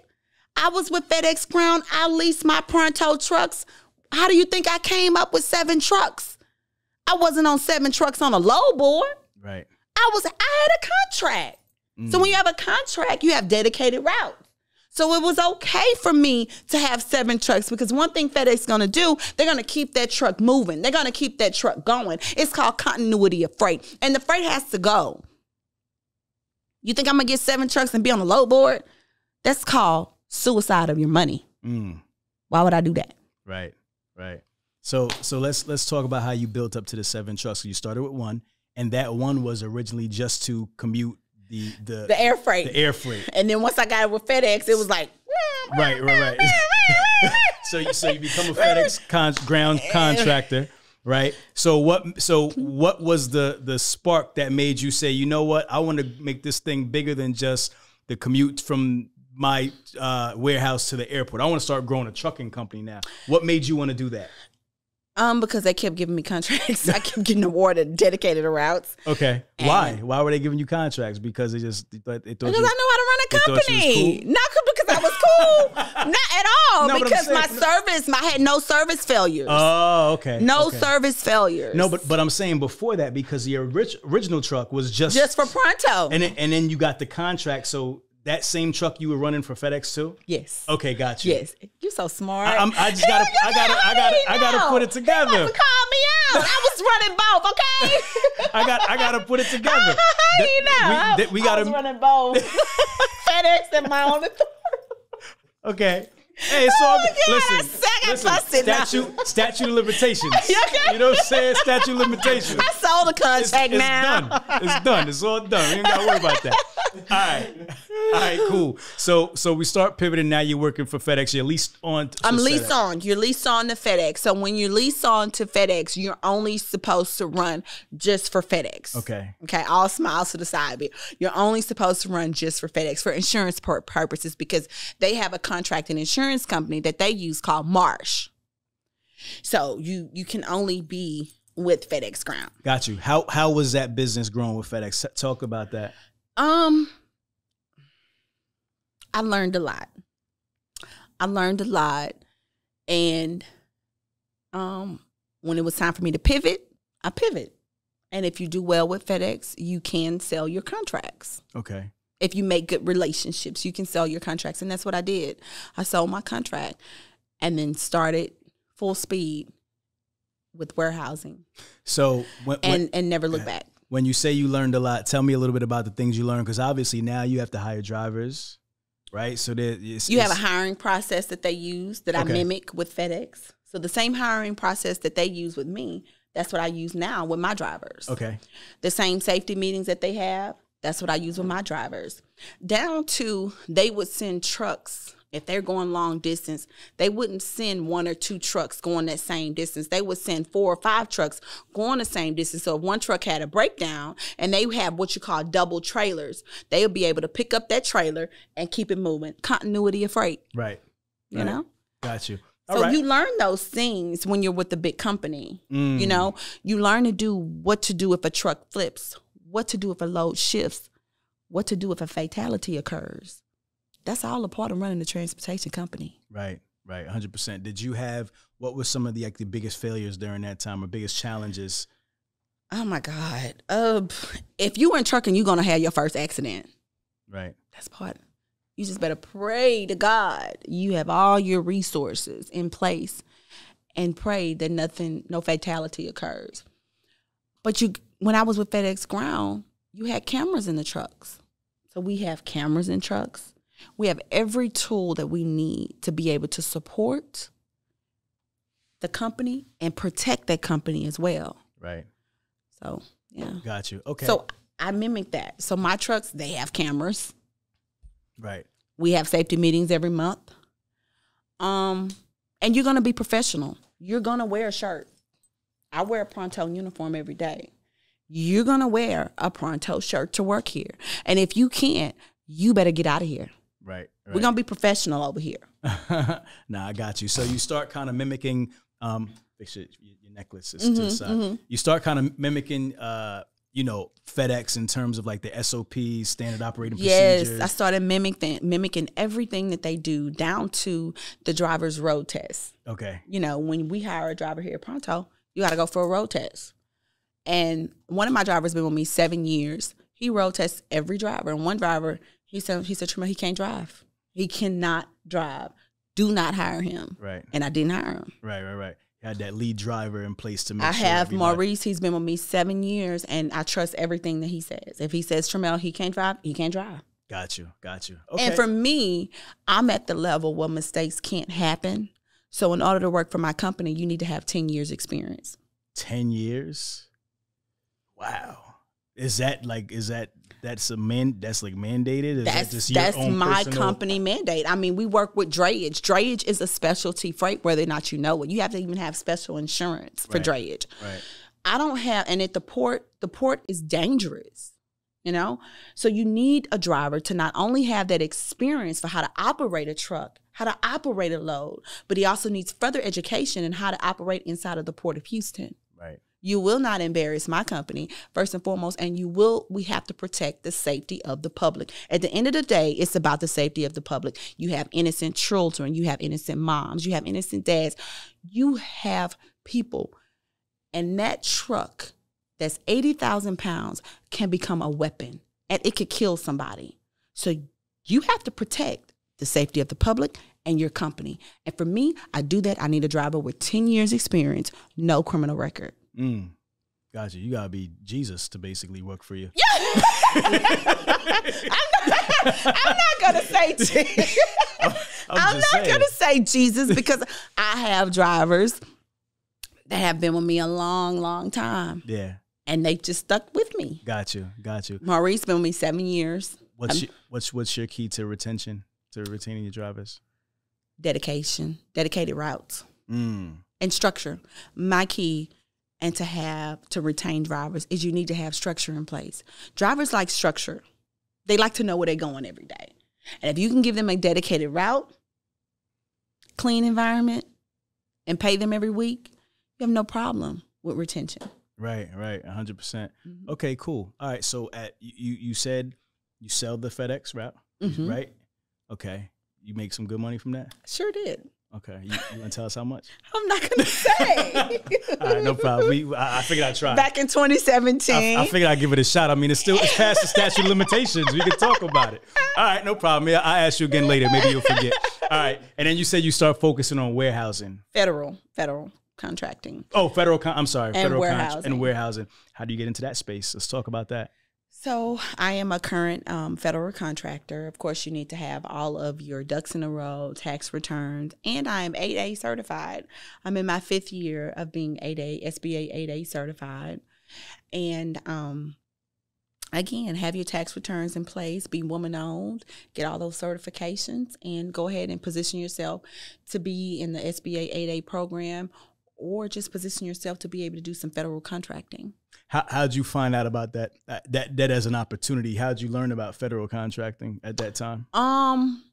I was with FedEx Ground. I leased my Pronto trucks. How do you think I came up with seven trucks? I wasn't on seven trucks on a low board. Right. I was I had a contract. So when mm. you have a contract, you have dedicated routes. So it was okay for me to have seven trucks because one thing FedEx is gonna do, they're gonna keep that truck moving. They're gonna keep that truck going. It's called continuity of freight. And the freight has to go. You think I'm gonna get seven trucks and be on a low board? That's called suicide of your money. Mm. Why would I do that? Right. Right. So so let's let's talk about how you built up to the seven trucks. So you started with one, and that one was originally just to commute the the, The air freight. the air freight. and then once I got it with FedEx, it was like Right, right, right. so you so you become a FedEx con- ground contractor, right? So what so what was the the spark that made you say, you know what, I want to make this thing bigger than just the commute from my uh, warehouse to the airport. I want to start growing a trucking company now. What made you want to do that? Um, because they kept giving me contracts. I kept getting awarded dedicated routes. Okay. And- Why? Why were they giving you contracts? Because they just they thought, they thought Because you, I know how to run a they thought you was company. cool? Not because I was cool. Not at all. No, because my saying- service, my, I had no service failures. Oh, okay. no okay. service failures. No, but but I'm saying before that because the orig- original truck was just just for pronto. and then, and then you got the contract. So that same truck you were running for FedEx too. yes. Okay, got you. Yes. You're so smart. I, I just gotta, I gotta, I gotta, I gotta put it together. Call me out. I was running both, okay? I got, I gotta put it together. You know? We, we gotta. was running both. FedEx and my own authority. Okay. Hey, it's all Oh, good. God, I Listen. Listen. Statute, statute of limitations. You okay? You know what I'm saying? Statute of limitations. I saw the It's, contract it's now. done. It's done. It's all done. We ain't gotta worry about that. All right. All right, cool. So so we start pivoting. Now you're working for FedEx. You're leased on. to I'm leased on. You're leased on to FedEx. So when you lease on to FedEx, you're only supposed to run just for FedEx. Okay. Okay. All smiles to the side. But you're only supposed to run just for FedEx for insurance purposes because they have a contract and insurance company that they use called Marsh. So you you can only be with FedEx Ground. Got you. How how was that business growing with FedEx? Talk about that. Um, I learned a lot. I learned a lot, and um, when it was time for me to pivot, I pivot. And if you do well with FedEx, you can sell your contracts. Okay. If you make good relationships, you can sell your contracts, and that's what I did. I sold my contract, and then started full speed with warehousing, So when and when, and never look back. when you say you learned a lot, tell me a little bit about the things you learned because obviously now you have to hire drivers, right? So there, it's, You have a hiring process that they use that I mimic with FedEx. So the same hiring process that they use with me, that's what I use now with my drivers. okay. The same safety meetings that they have, that's what I use with my drivers. Down to they would send trucks if they're going long distance, they wouldn't send one or two trucks going that same distance. They would send four or five trucks going the same distance. So if one truck had a breakdown and they have what you call double trailers, they would be able to pick up that trailer and keep it moving. Continuity of freight, Right. you Right. know? Got you. All So right. you learn those things when you're with a big company. Mm. You know, you learn to do what to do if a truck flips, what to do if a load shifts, what to do if a fatality occurs. That's all a part of running a transportation company. Right, right, hundred percent. Did you have what was some of the like the biggest failures during that time or biggest challenges? Oh my God. Uh, if you were in trucking, you're gonna have your first accident. Right, That's part. You just better pray to God. You have all your resources in place and pray that nothing, no fatality occurs. But you when I was with FedEx Ground, you had cameras in the trucks. So we have cameras in trucks. We have every tool that we need to be able to support the company and protect that company as well. right. So yeah. Got you. Okay. So I mimic that. So my trucks, they have cameras. right, We have safety meetings every month. Um, and you're gonna be professional. You're gonna wear a shirt. I wear a Pronto uniform every day. You're gonna wear a Pronto shirt to work here. And if you can't, you better get out of here. right. We're gonna be professional over here. nah, I got you. So you start kind of mimicking. Um, it. Your necklace is to the Mhm, side. mhm. You start kind of mimicking. Uh, you know, FedEx in terms of like the SOPs, standard operating Yes, procedures. I started mimicking mimicking everything that they do down to the driver's road test. okay. you know, when we hire a driver here at Pronto, you got to go for a road test. And one of my drivers been with me seven years. He road tests every driver, and one driver he said he said Tramell, he can't drive. He cannot drive. Do not hire him. Right. And I didn't hire him. Right. Right. Right. You had that lead driver in place to make I sure have everybody- Maurice. He's been with me seven years, and I trust everything that he says. If he says Tramell, he can't drive, he can't drive. Got you. Got you. Okay. And for me, I'm at the level where mistakes can't happen. So in order to work for my company, you need to have 10 years experience. 10 years wow is that like is that that's a man that's like mandated is that That's just your that's own my personal- company mandate. I mean, we work with drayage. Drayage is a specialty freight, whether or not you know it. You have to even have special insurance for Right. drayage. right I don't have, and at the port, the port is dangerous. You know, so you need a driver to not only have that experience for how to operate a truck, how to operate a load, but he also needs further education in how to operate inside of the Port of Houston. Right. You will not embarrass my company, first and foremost, and you will, we have to protect the safety of the public. At the end of the day, it's about the safety of the public. You have innocent children, you have innocent moms, you have innocent dads, you have people. And that truck that's 80,000 pounds can become a weapon and it could kill somebody. So you have to protect the safety of the public and your company. And for me, I do that. I need a driver with 10 years experience, no criminal record. Mm. Gotcha. You gotta be Jesus to basically work for you. I'm, not, I'm not gonna say Jesus. I'm, I'm just not saying. gonna say Jesus because I have drivers that have been with me a long, long time. Yeah. And they just stuck with me. Got you. Got you. Maurice been with me seven years. What's Um, your, what's what's your key to retention to retaining your drivers? Dedication, dedicated routes. Mm. and structure. My key and to have to retain drivers is you need to have structure in place. Drivers like structure. They like to know where they're going every day. And if you can give them a dedicated route, clean environment, and pay them every week, you have no problem with retention. Right. Right. hundred percent. Mhm. Okay. Cool. All right. So at you you said you sell the FedEx route, Mhm. right? Okay. You make some good money from that. Sure did. Okay. You, you want to tell us how much? I'm not gonna say. All right. No problem. We I, I figured I'd try. Back in 2017. I, I figured I'd give it a shot. I mean, it's still it's past the statute of limitations. We can talk about it. All right, no problem. Yeah, I'll ask you again later. Maybe you'll forget. All right, and then you said you start focusing on warehousing. federal, federal contracting. Oh, federal. Con- I'm sorry, federal con- and warehousing. How do you get into that space? Let's talk about that. So I am a current um, federal contractor. Of course, you need to have all of your ducks in a row, tax returns, and I am 8A certified. I'm in my fifth year of being 8A SBA 8A certified, and um, again, have your tax returns in place, be woman owned, get all those certifications, and go ahead and position yourself to be in the SBA 8A program, or just position yourself to be able to do some federal contracting. How how'd you find out about that uh, that that as an opportunity? How'd you learn about federal contracting at that time? Um,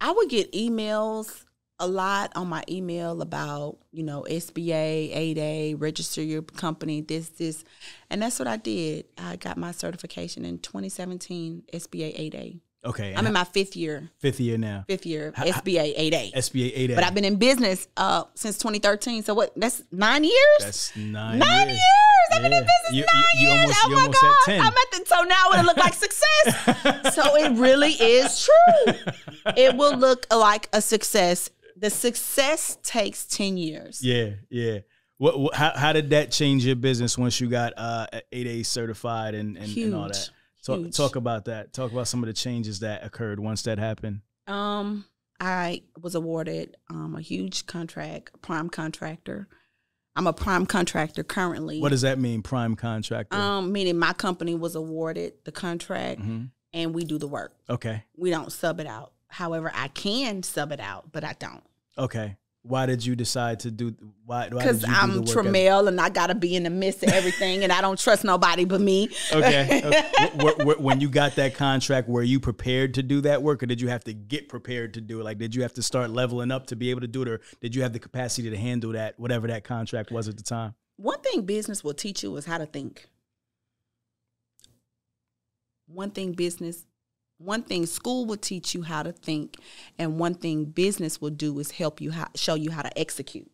I would get emails a lot on my email about you know SBA, 8A, register your company, this, this, and that's what I did. I got my certification in 2017, SBA 8A. Okay, I'm in my fifth year, fifth year now. fifth year How- SBA 8A. SBA 8A. But I've been in business uh since 2013. So what? That's nine years. That's nine. Nine years. years. I've been in business You- nine you- you years. almost- oh my God. 10. I'm at the so now it'll look like success. so it really is true. It will look like a success. The success takes 10 years. Yeah, yeah. What, what how, how did that change your business once you got uh 8A certified and, and, and all that? Talk, Huge. talk about that. Talk about some of the changes that occurred once that happened. Um, I was awarded um, a huge contract, prime contractor. I'm a prime contractor currently. What does that mean, prime contractor? um, meaning my company was awarded the contract Mhm. and we do the work. Okay, We don't sub it out. However, I can sub it out, but I don't. okay. Why did you decide to do? Why? Because did you do the I'm Tramell and I gotta be in the midst of everything, and I don't trust nobody but me. Okay. okay. Wh- wh- wh- when you got that contract, were you prepared to do that work, or did you have to get prepared to do it? Like, did you have to start leveling up to be able to do it, or did you have the capacity to handle that, whatever that contract was at the time? One thing business will teach you is how to think. One thing business, one thing school will teach you how to think, and one thing business will do is help you how, show you how to execute.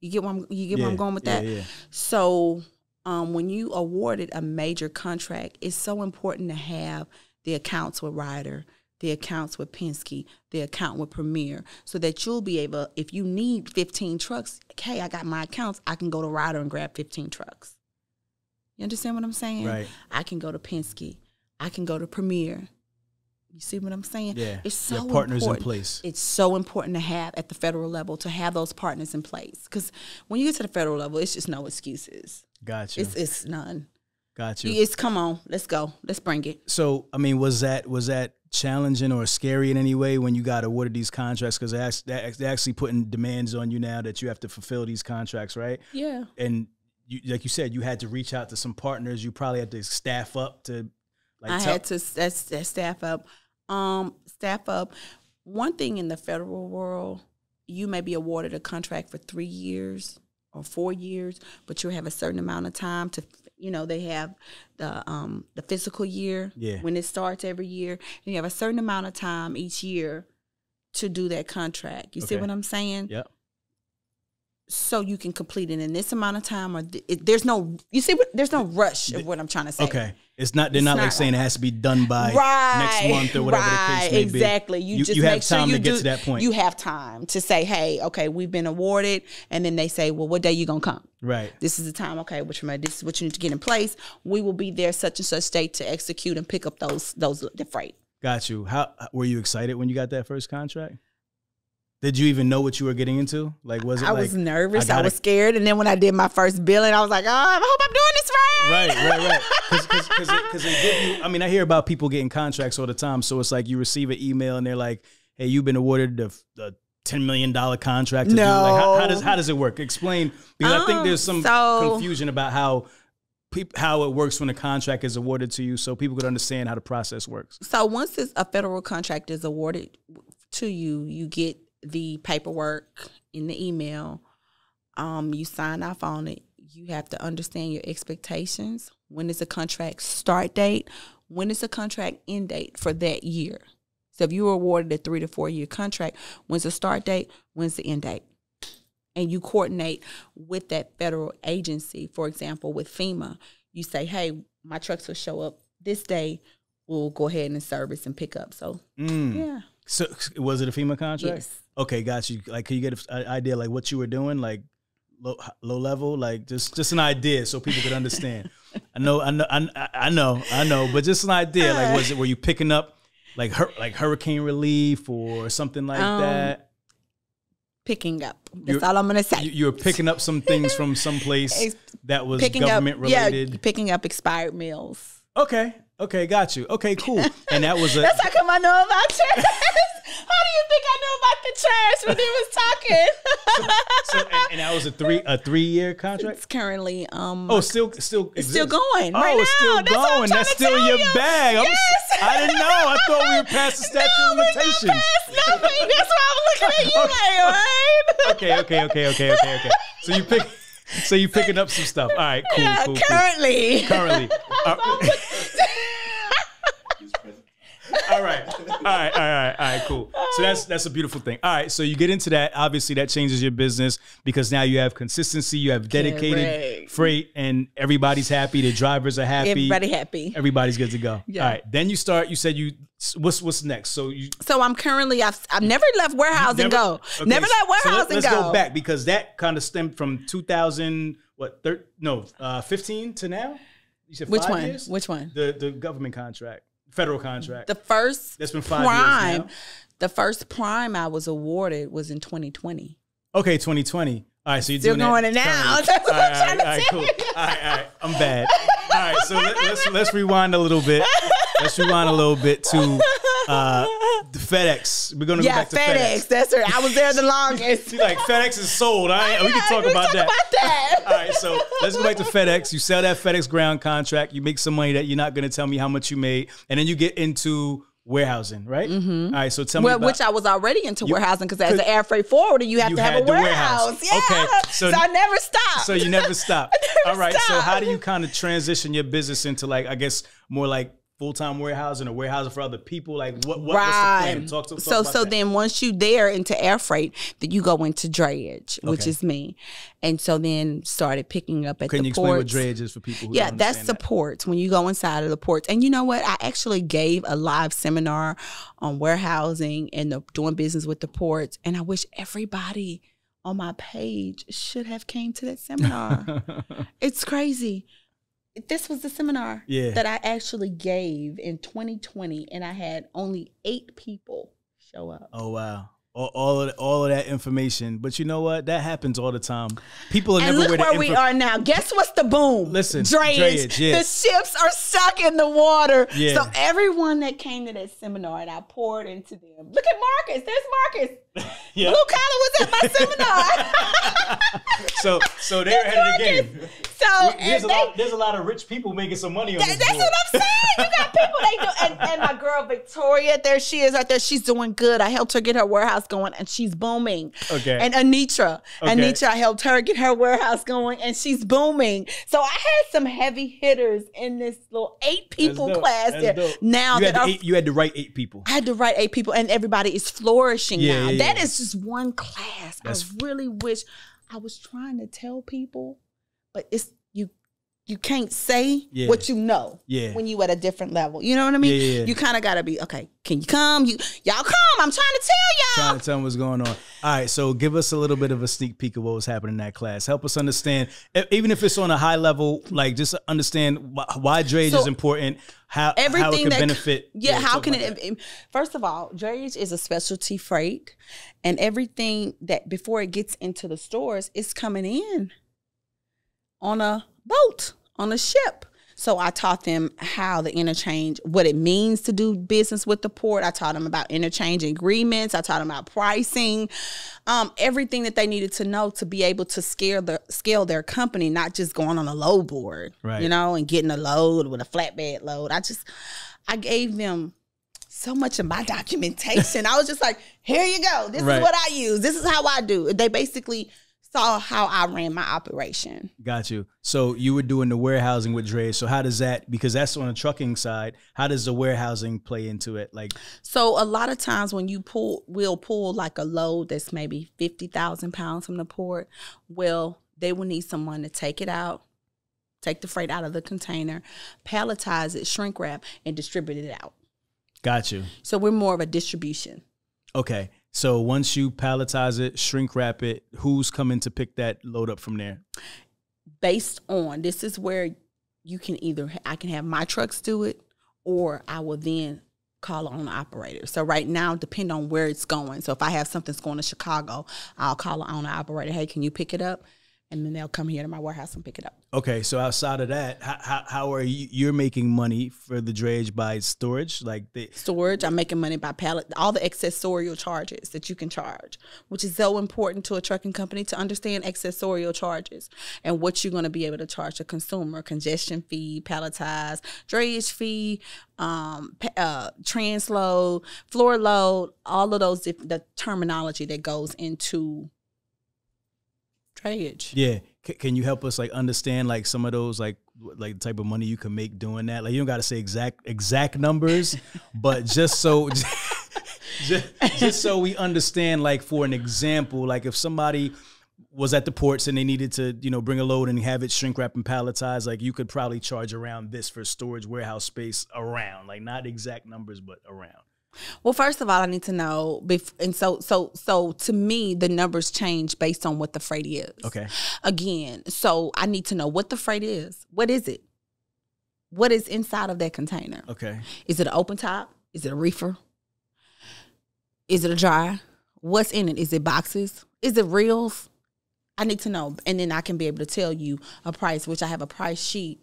You get where I'm, you get where I'm going with yeah, that. Yeah. So, um, when you awarded a major contract, it's so important to have the accounts with Ryder, the accounts with Penske, the account with Premier, so that you'll be able, if you need 15 trucks, okay, I got my accounts, I can go to Ryder and grab 15 trucks. You understand what I'm saying? Right. I can go to Penske, I can go to Premier. You see what I'm saying? Yeah. It's so have partners in important. place. It's so important to have at the federal level to have those partners in place because when you get to the federal level, it's just no excuses. Gotcha. It's it's none. Gotcha. It's come on, let's go, let's bring it. So, I mean, was that was that challenging or scary in any way when you got awarded these contracts? Because they're they're actually putting demands on you now that you have to fulfill these contracts, right? Yeah. And you, like you said, you had to reach out to some partners. You probably had to staff up to, like, I had to staff up, um, staff up. one thing in the federal world, you may be awarded a contract for three years or four years, but you have a certain amount of time to, you know, they have the um the fiscal year Yeah. when it starts every year, and you have a certain amount of time each year to do that contract. You see what I'm saying? Yep. So you can complete it in this amount of time, or th- it, there's no, you see, what there's no rush of what I'm trying to say. Okay. It's not. They're It's not, like saying it has to be done by right, next month or whatever right, the case may be. exactly. You, just you make have sure time you to get do, to that point. You have time to say, "Hey, okay, we've been awarded," and then they say, "Well, what day you gonna come?" right. This is the time. Okay, which this is what you need to get in place. We will be there such and such date to execute and pick up those those the freight. Got you. How were you excited when you got that first contract? Did you even know what you were getting into? Like, was it I like was nervous. I, gotta- was scared, and then when I did my first billing, I was like, "Oh, I hope I'm doing this right." Right, right, right. Because because they give you. I mean, I hear about people getting contracts all the time. So it's like you receive an email and they're like, "Hey, you've been awarded the, the ten million dollar contract." To do. Like, how, how does how does it work? Explain because I think Um, there's some so- confusion about how. How it works when a contract is awarded to you, so people could understand how the process works. So once this, a federal contract is awarded to you, you get the paperwork in the email. Um, you sign off on it. You have to understand your expectations. When is a contract start date? When is a contract end date for that year? So if you were awarded a three to four year contract, when's the start date? When's the end date? And you coordinate with that federal agency. For example, with FEMA, you say, "Hey, my trucks will show up this day. We'll go ahead and service and pick up." So Mm. yeah, So was it a FEMA contract? yes. Okay, got you. Like, can you get an idea like what you were doing, like low low level, like just just an idea so people could understand. I know, I know, I, I know, I know, but just an idea. Like, was it were you picking up like hur- like hurricane relief or something like Um, that? Picking up. That's You're- all I'm gonna say. You, you were picking up some things from some place that was picking government up, related. yeah, picking up expired meals. Okay, okay, got you. Okay, cool. And that was a That's how come I know about trash. How do you think I knew about the trash when he was talking? so, and, and that was a three a three year contract. it's currently um. Oh, still, still, It's still going Oh, right it's still now. That's going. That's to still your you. bag. I'm, Yes. I didn't know. I thought we were past the statute No, of we're not limitations. past nothing. That's why I'm looking at you like, right? Okay, okay, okay, okay, okay, okay. So you pick, so you picking up some stuff. All right, cool, Yeah, cool, cool. currently. Currently. Uh, all right, all right, all right, all right, cool. So that's that's a beautiful thing. All right, so you get into that. Obviously, that changes your business because now you have consistency, you have dedicated freight, and everybody's happy. The drivers are happy. Everybody happy. Everybody's good to go. Yeah. All right. Then you start. You said you. What's what's next? So you So I'm currently I've I've never left warehouse never- go. okay, Never so let let- warehousing let's go. go back because that kind of stemmed from 2000. What? Thir- no, uh, 15 to now. You said Which one? years? Which one? The the government contract, federal contract. The first That's been five years prime. now. The first prime I was awarded was in 2020. okay, 2020. All right, so you're Still doing going in now. That's what All I'm right, trying to all right, cool. All right, all right, I'm bad. All right, so let, let's let's rewind a little bit. Let's rewind a little bit to uh, the FedEx. We're gonna Yeah, go back to FedEx. FedEx. That's right. I was there the longest. See, like FedEx is sold. I, we can talk we about talk that. about that. All right, so let's go back to FedEx. You sell that FedEx ground contract. You make some money that you're not going to tell me how much you made, and then you get into warehousing, right? Mm-hmm. All right, so tell me Well, about. which I was already into warehousing because as an air freight forwarder, you have You to have a warehouse. warehouse. Yeah. Okay, So, so- I never stopped. so you never stop. never All right, so how do you kind of transition your business into like I guess more like full time warehousing or warehousing for other people? Like what? what what's the plan? Talk to talk so so that. then once you there into air freight, then you go into drayage, which Okay. is me, and so then started picking up at the ports. Can the you explain what drayage is for people? Who yeah, don't that's the that? ports when you go inside of the ports. And you know what? I actually gave a live seminar on warehousing and the, doing business with the ports, and I wish everybody on my page should have came to that seminar. it's crazy. This was the seminar Yeah. that I actually gave in 2020, and I had only eight people show up. Oh wow. All, all of all of that information, but you know what? That happens all the time. People are And never look where we are now. Guess what's the boom? Listen, drayage, yeah. The ships are stuck in the water. Yeah. So everyone that came to that seminar, and I poured into them. Look at Marcus. There's Marcus. Yeah. Blue collar was at my seminar. So so they're ahead of the game. So There's a, they- lot, there's a lot of rich people making some money on That- this that's board. what I'm saying. You got people they do, and, and my girl Victoria, there she is right there. She's doing good. I helped her get her warehouse going, and she's booming. Okay. And Anitra, Okay. Anitra, I helped her get her warehouse going, and she's booming. So I had some heavy hitters in this little eight people class That's there. dope. Now you that had, are eight, you had to write eight people. I had to write eight people, and everybody is flourishing Yeah, now. yeah, That is just one class. That's- I really wish I was trying to tell people, but it's you. Can't say Yeah. what you know Yeah. when you at a different level. You know what I mean? Yeah. You kind of got to be okay. Can you come? You y'all come. I'm trying to tell y'all. Trying to tell them what's going on. All right, so give us a little bit of a sneak peek of what was happening in that class. Help us understand, even if it's on a high level, like just understand why, Drayage So, is important, how how it Everything can that benefit. Yeah, how can it? First of all, drayage is a specialty freight, and everything that before it gets into the stores is coming in on a boat, on a ship. So I taught them how the interchange, what it means to do business with the port. I taught them about interchange agreements. I taught them about pricing, um, everything that they needed to know to be able to scale the scale their company, not just going on a load board, Right. you know, and getting a load with a flatbed load. I just, I gave them so much of my documentation. I was just like, here you go. This Right. is what I use. This is how I do. They basically saw how I ran my operation. Got you. So you were doing the warehousing with Drayage. So how does that? Because that's on the trucking side. How does the warehousing play into it? Like, So a lot of times when you pull, we'll pull like a load that's maybe fifty thousand pounds from the port. Well, they will need someone to take it out, take the freight out of the container, palletize it, shrink wrap, and distribute it out. got you. So we're more of a distribution. Okay. So once you palletize it, shrink wrap it, who's coming to pick that load up from there? based on this is where you can either I can have my trucks do it or I will then call on the operator. So right now, depend on where it's going. So if I have something that's going to Chicago, I'll call on the operator. Hey, can you pick it up? And then they'll come here to my warehouse and pick it up. Okay, so outside of that, how, how, how are you? You're making money for the drayage by storage, like the Storage, I'm making money by pallet, all the accessorial charges that you can charge, which is so important to a trucking company to understand accessorial charges and what you're going to be able to charge a consumer: congestion fee, palletize, drayage fee, um, pa- uh, transload, floor load, all of those diff- the terminology that goes into drayage. yeah. C- can you help us like understand like some of those like like the type of money you can make doing that? Like you don't got to say exact exact numbers, but just so just, just so we understand like for an example, like if somebody was at the ports and they needed to, you know, bring a load and have it shrink wrap and palletize, like you could probably charge around this for storage warehouse space around, like not exact numbers, but around. Well, first of all, I need to know, bef- and so so so to me, the numbers change based on what the freight is. Okay. Again, so I need to know what the freight is. What is it? What is inside of that container? Okay. Is it an open top? Is it a reefer? Is it a dry? What's in it? Is it boxes? Is it reels? I need to know, and then I can be able to tell you a price, which I have a price sheet,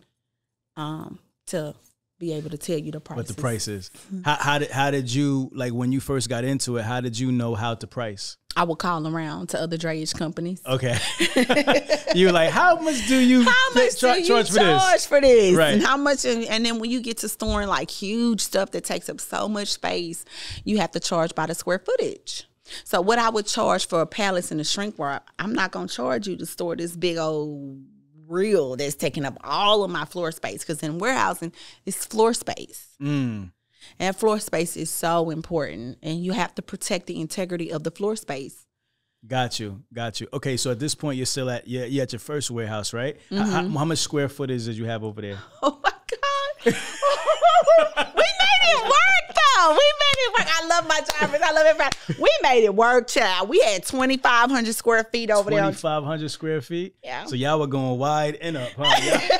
um, to be able to tell you the price. What the price is. How, how did how did you like when you first got into it? How did you know how to price? I would call around to other drayage companies. Okay. you like, how much do you how much do you charge for this? for this? Right. And how much? And, and then when you get to storing like huge stuff that takes up so much space, you have to charge by the square footage. So what I would charge for a pallets and a shrink wrap, I'm not gonna charge you to store this big old reel that's taking up all of my floor space because in warehousing it's floor space. Mm. And floor space is so important, and you have to protect the integrity of the floor space. Got you, got you. Okay, so at this point, you're still at you're, you're at your first warehouse, right? Mm-hmm. How, how much square footage did you have over there? Oh my. We made it work though. We made it work. I love my drivers. I love everybody. We made it work, child. We had 2,500 square feet over there. Twenty five hundred square feet. Yeah. So y'all were going wide and up, huh?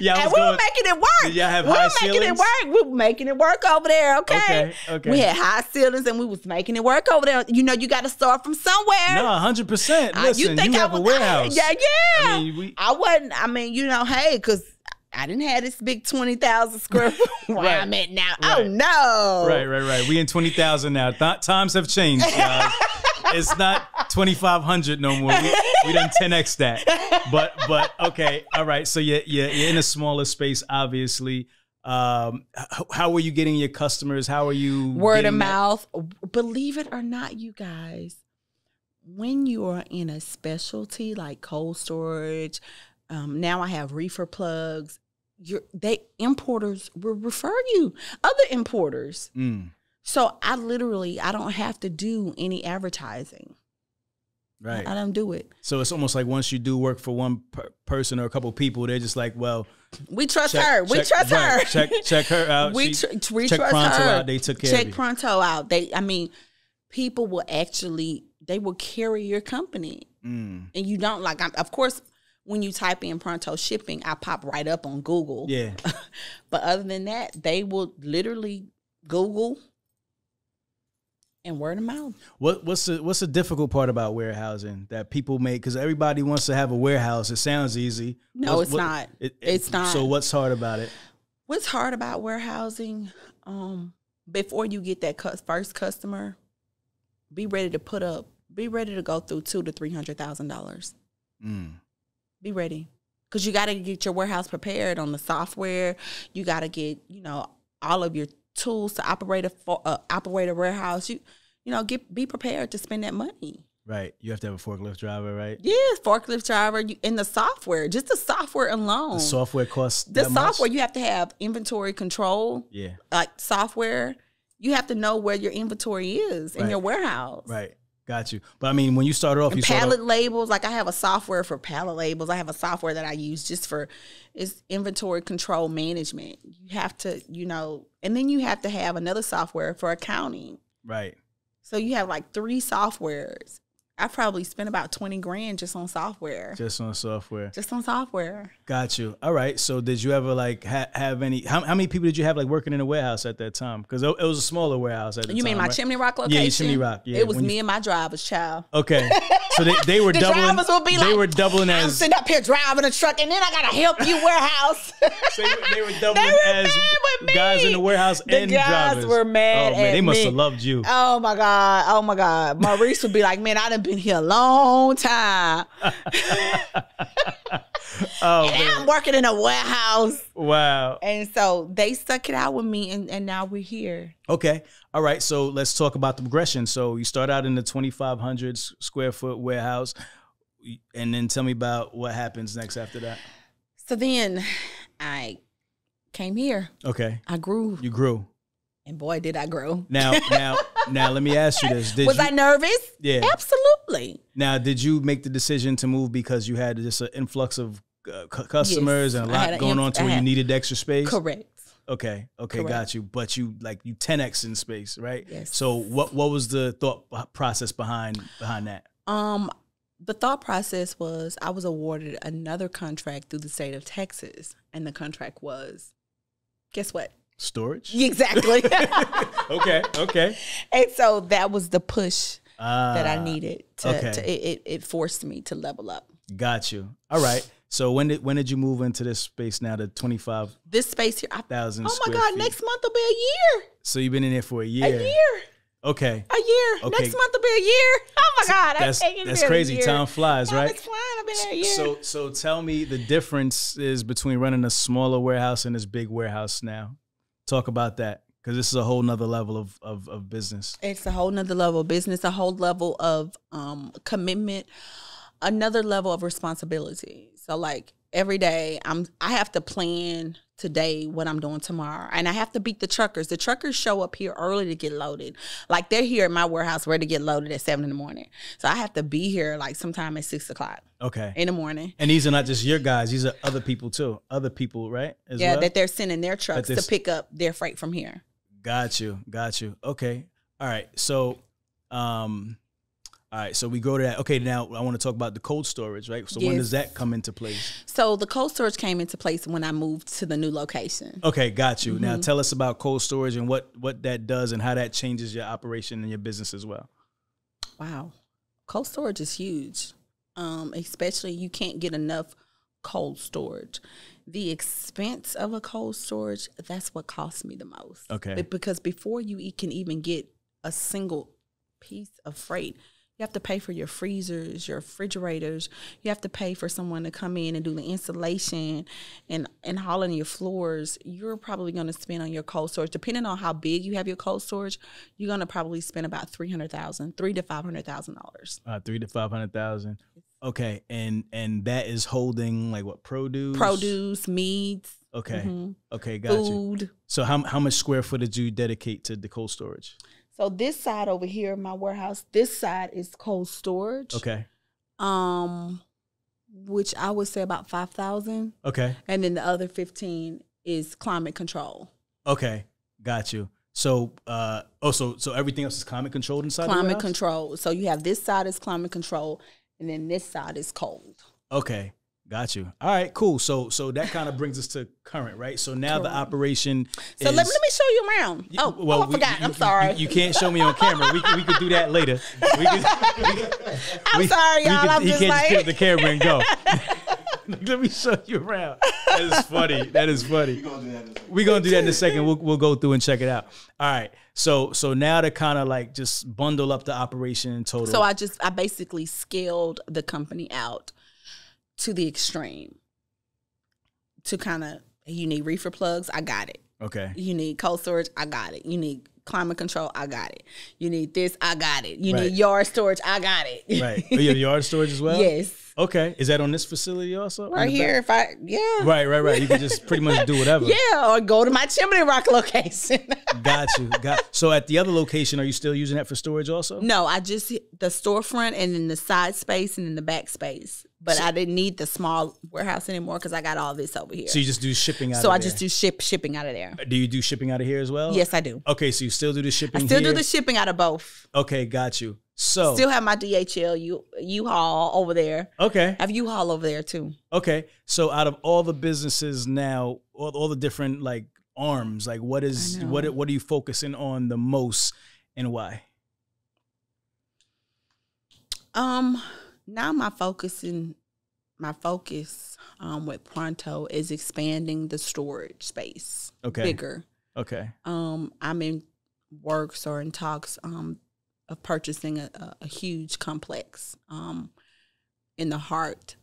Y'all And was we were making it work. Did y'all have we high were making ceilings? it work. We were making it work over there, okay? Okay, okay. We had high ceilings and we was making it work over there. You know, you got to start from somewhere. No, hundred percent. Uh, Listen, you, I have a was- warehouse. Yeah, yeah. I mean, we- I wasn't. I mean, you know, hey, because I didn't have this big twenty thousand square foot where Right. I'm at now. Right. Oh no! Right, right, right. We in twenty thousand now. Th- times have changed, guys. it's not twenty five hundred no more. We, we done ten x that. But but okay, all right. So you're you're, you're in a smaller space, obviously. Um, how, are you getting your customers? How are you Word of mouth. Believe it or not, you guys, when you are in a specialty like cold storage, um, now I have reefer plugs. Your they importers will refer you other importers. Mm, So I literally I don't have to do any advertising. right. I don't do it. So it's almost like once you do work for one per- person or a couple people, they're just like, well, We trust check- her. We check- trust right, her. Check check her out. we tr- we check trust Pronto her. out. They took care Check of you. pronto out. They, I mean, people will actually they will carry your company, Mm, and you don't like. I'm, of course, when you type in pronto shipping, I pop right up on Google. yeah. But other than that, they will literally Google and word of mouth. What what's the what's the difficult part about warehousing that people make? Because everybody wants to have a warehouse. It sounds easy. No, What's- it's what- not. it- It's not. So what's hard about it? What's hard about warehousing? Um, before you get that first customer, be ready to put up. Be ready to go through two to three hundred thousand dollars. Mm, Be ready, because you got to get your warehouse prepared on the software. You got to get you know all of your tools to operate a uh, operate a warehouse. You you know get be prepared to spend that money. right. You have to have a forklift driver, right? Yes, forklift driver you, and the software, just the software alone. The software costs the that much? software you have to have inventory control. Yeah. like software, you have to know where your inventory is in your warehouse. Right. Got you. But I mean, when you started off, you pallet labels, like I have a software for pallet labels. I have a software that I use just for it's inventory control management. You have to, you know, and then you have to have another software for accounting. right. So you have like three softwares. I probably spent about 20 grand just on software. Just on software. Just on software. Got you. All right. So did you ever like ha- have any? How, how many people did you have like working in a warehouse at that time? Because it, it was a smaller warehouse at the You time. mean my right? Chimney Rock Yeah, location? your Chimney Rock, yeah, It was when me you- and my drivers, child. Okay. So they, they were The doubling. drivers would be they like, were doubling I'm as sitting up here driving a truck, and then I gotta help you warehouse. they, were- they were doubling were as mad with me. guys in the warehouse The and guys drivers. were mad Oh man, they must me. have loved you. oh my god! Oh my god! Maurice would be like, "Man, I done been here a long time. Oh And. I'm working in a warehouse." Wow. And so they stuck it out with me, and, and now we're here. Okay. All right. So let's talk about the progression. So you start out in the 2,500 square foot warehouse, and then tell me about what happens next after that. So then, I came here. Okay. I grew, You grew. And boy, did I grow. Now, now, now, let me ask you this: Did Was you, I nervous? Yeah. absolutely. now did you make the decision to move because you had just an influx of uh, cu- customers Yes. and a lot had an going inf- on to I where you needed extra space? Correct. Okay. Okay. Correct. Got you. But you like you 10x in space, right? Yes. So what what was the thought process behind behind that? Um, the thought process was I was awarded another contract through the state of Texas, and the contract was, guess what? Storage. Exactly. okay. Okay. and so that was the push that I Ah, needed to. okay. to it, it, forced me to level up. Got you. All right. So when did when did you move into this space now? The twenty five This space here. I, thousand. oh my God! Next month will be a year. So you've been in there for a year. A year. Okay. A year. Okay. Next month will be a year. Oh my God! That's that's here crazy. Time flies, Time right? is flying. I've been here a year. So so tell me the differences between running a smaller warehouse and this big warehouse now. Talk about that because this is a whole nother level of, of of business. it's a whole nother level of business, a whole level of um, commitment, another level of responsibility. So like every day, I'm I have to plan today what I'm doing tomorrow, and I have to beat the truckers. The truckers show up here early to get loaded. Like they're here at my warehouse ready to get loaded at seven in the morning. So I have to be here like sometime at six o'clock Okay. in the morning. And these are not just your guys; these are other people too. Other people, right? As yeah, well? that they're sending their trucks to pick up their freight from here. Got you. Got you. Okay. All right. So, um, all right. So we go to that. Okay. Now I want to talk about the cold storage, right? So when does that come into place? So the cold storage came into place when I moved to the new location. Okay. Got you. Mm-hmm. Now tell us about cold storage and what what that does and how that changes your operation and your business as well. Wow. Cold storage is huge. Um, especially you can't get enough cold storage. The expense of a cold storage, that's what costs me the most. Okay. Be- Because before you can even get a single piece of freight, You have to pay for your freezers, your refrigerators. You have to pay for someone to come in and do the installation and and hauling your floors. You're probably going to spend on your cold storage, depending on how big you have your cold storage. You're going to probably spend about three hundred thousand, three to five hundred thousand dollars. Uh, three to five hundred thousand. Okay, and and that is holding like what produce? Produce, meats, Okay. mhm, Okay, got you. food. So how how much square footage do you dedicate to the cold storage? So this side over here, my warehouse, this side is cold storage. Okay. Um, which I would say about five thousand, Okay. and then the other fifteen is climate control. Okay. Got you. So uh oh so so everything else is climate controlled inside climate control. So you have this side is climate control, and then this side is cold. Okay. Got you. All right, cool. So so that kind of brings us to current, right? So now the operation So is let, me- let me show you around. Oh, oh, I we- forgot. you- I'm sorry. You, you can't show me on camera. We, could- we could do that later. We could, I'm we- sorry, y'all. could- I'm you just can't like just pick the camera and go. Let me show you around. That is funny. That is funny. We're gonna do that in a second. We'll we'll go through and check it out. All right. So so now to kind of like just bundle up the operation in total. So I just I basically scaled the company out to the extreme. To kind of you need reefer plugs, I got it. okay. You need cold storage, I got it. You need climate control, I got it. You need this, I got it. You Right. need yard storage, I got it. Right. Oh, you have yard storage as well. yes. Okay. Is that on this facility also? Right here, back? if I yeah. Right. Right. Right. You can just pretty much do whatever. Yeah, or go to my chimney rock location. Got you. Got. So at the other location, are you still using that for storage also? no, I just the storefront and then the side space and then the back space. But I didn't need the small warehouse anymore because I got all this over here. So you just do shipping out. So of I there. just do ship shipping out of there. Do you do shipping out of here as well? Yes, I do. Okay, so you still do the shipping. I still here? do the shipping out of both. Okay, got you. So Still have my DHL U U-Haul over there. okay, have U-Haul over there too. okay. So out of all the businesses now, all, all the different like arms, like what is what what are you focusing on the most and why? Um, now my focus in my focus um with Pronto is expanding the storage space Okay, bigger. okay, Um, I'm in works or in talks um of purchasing a, a, huge complex um in the heart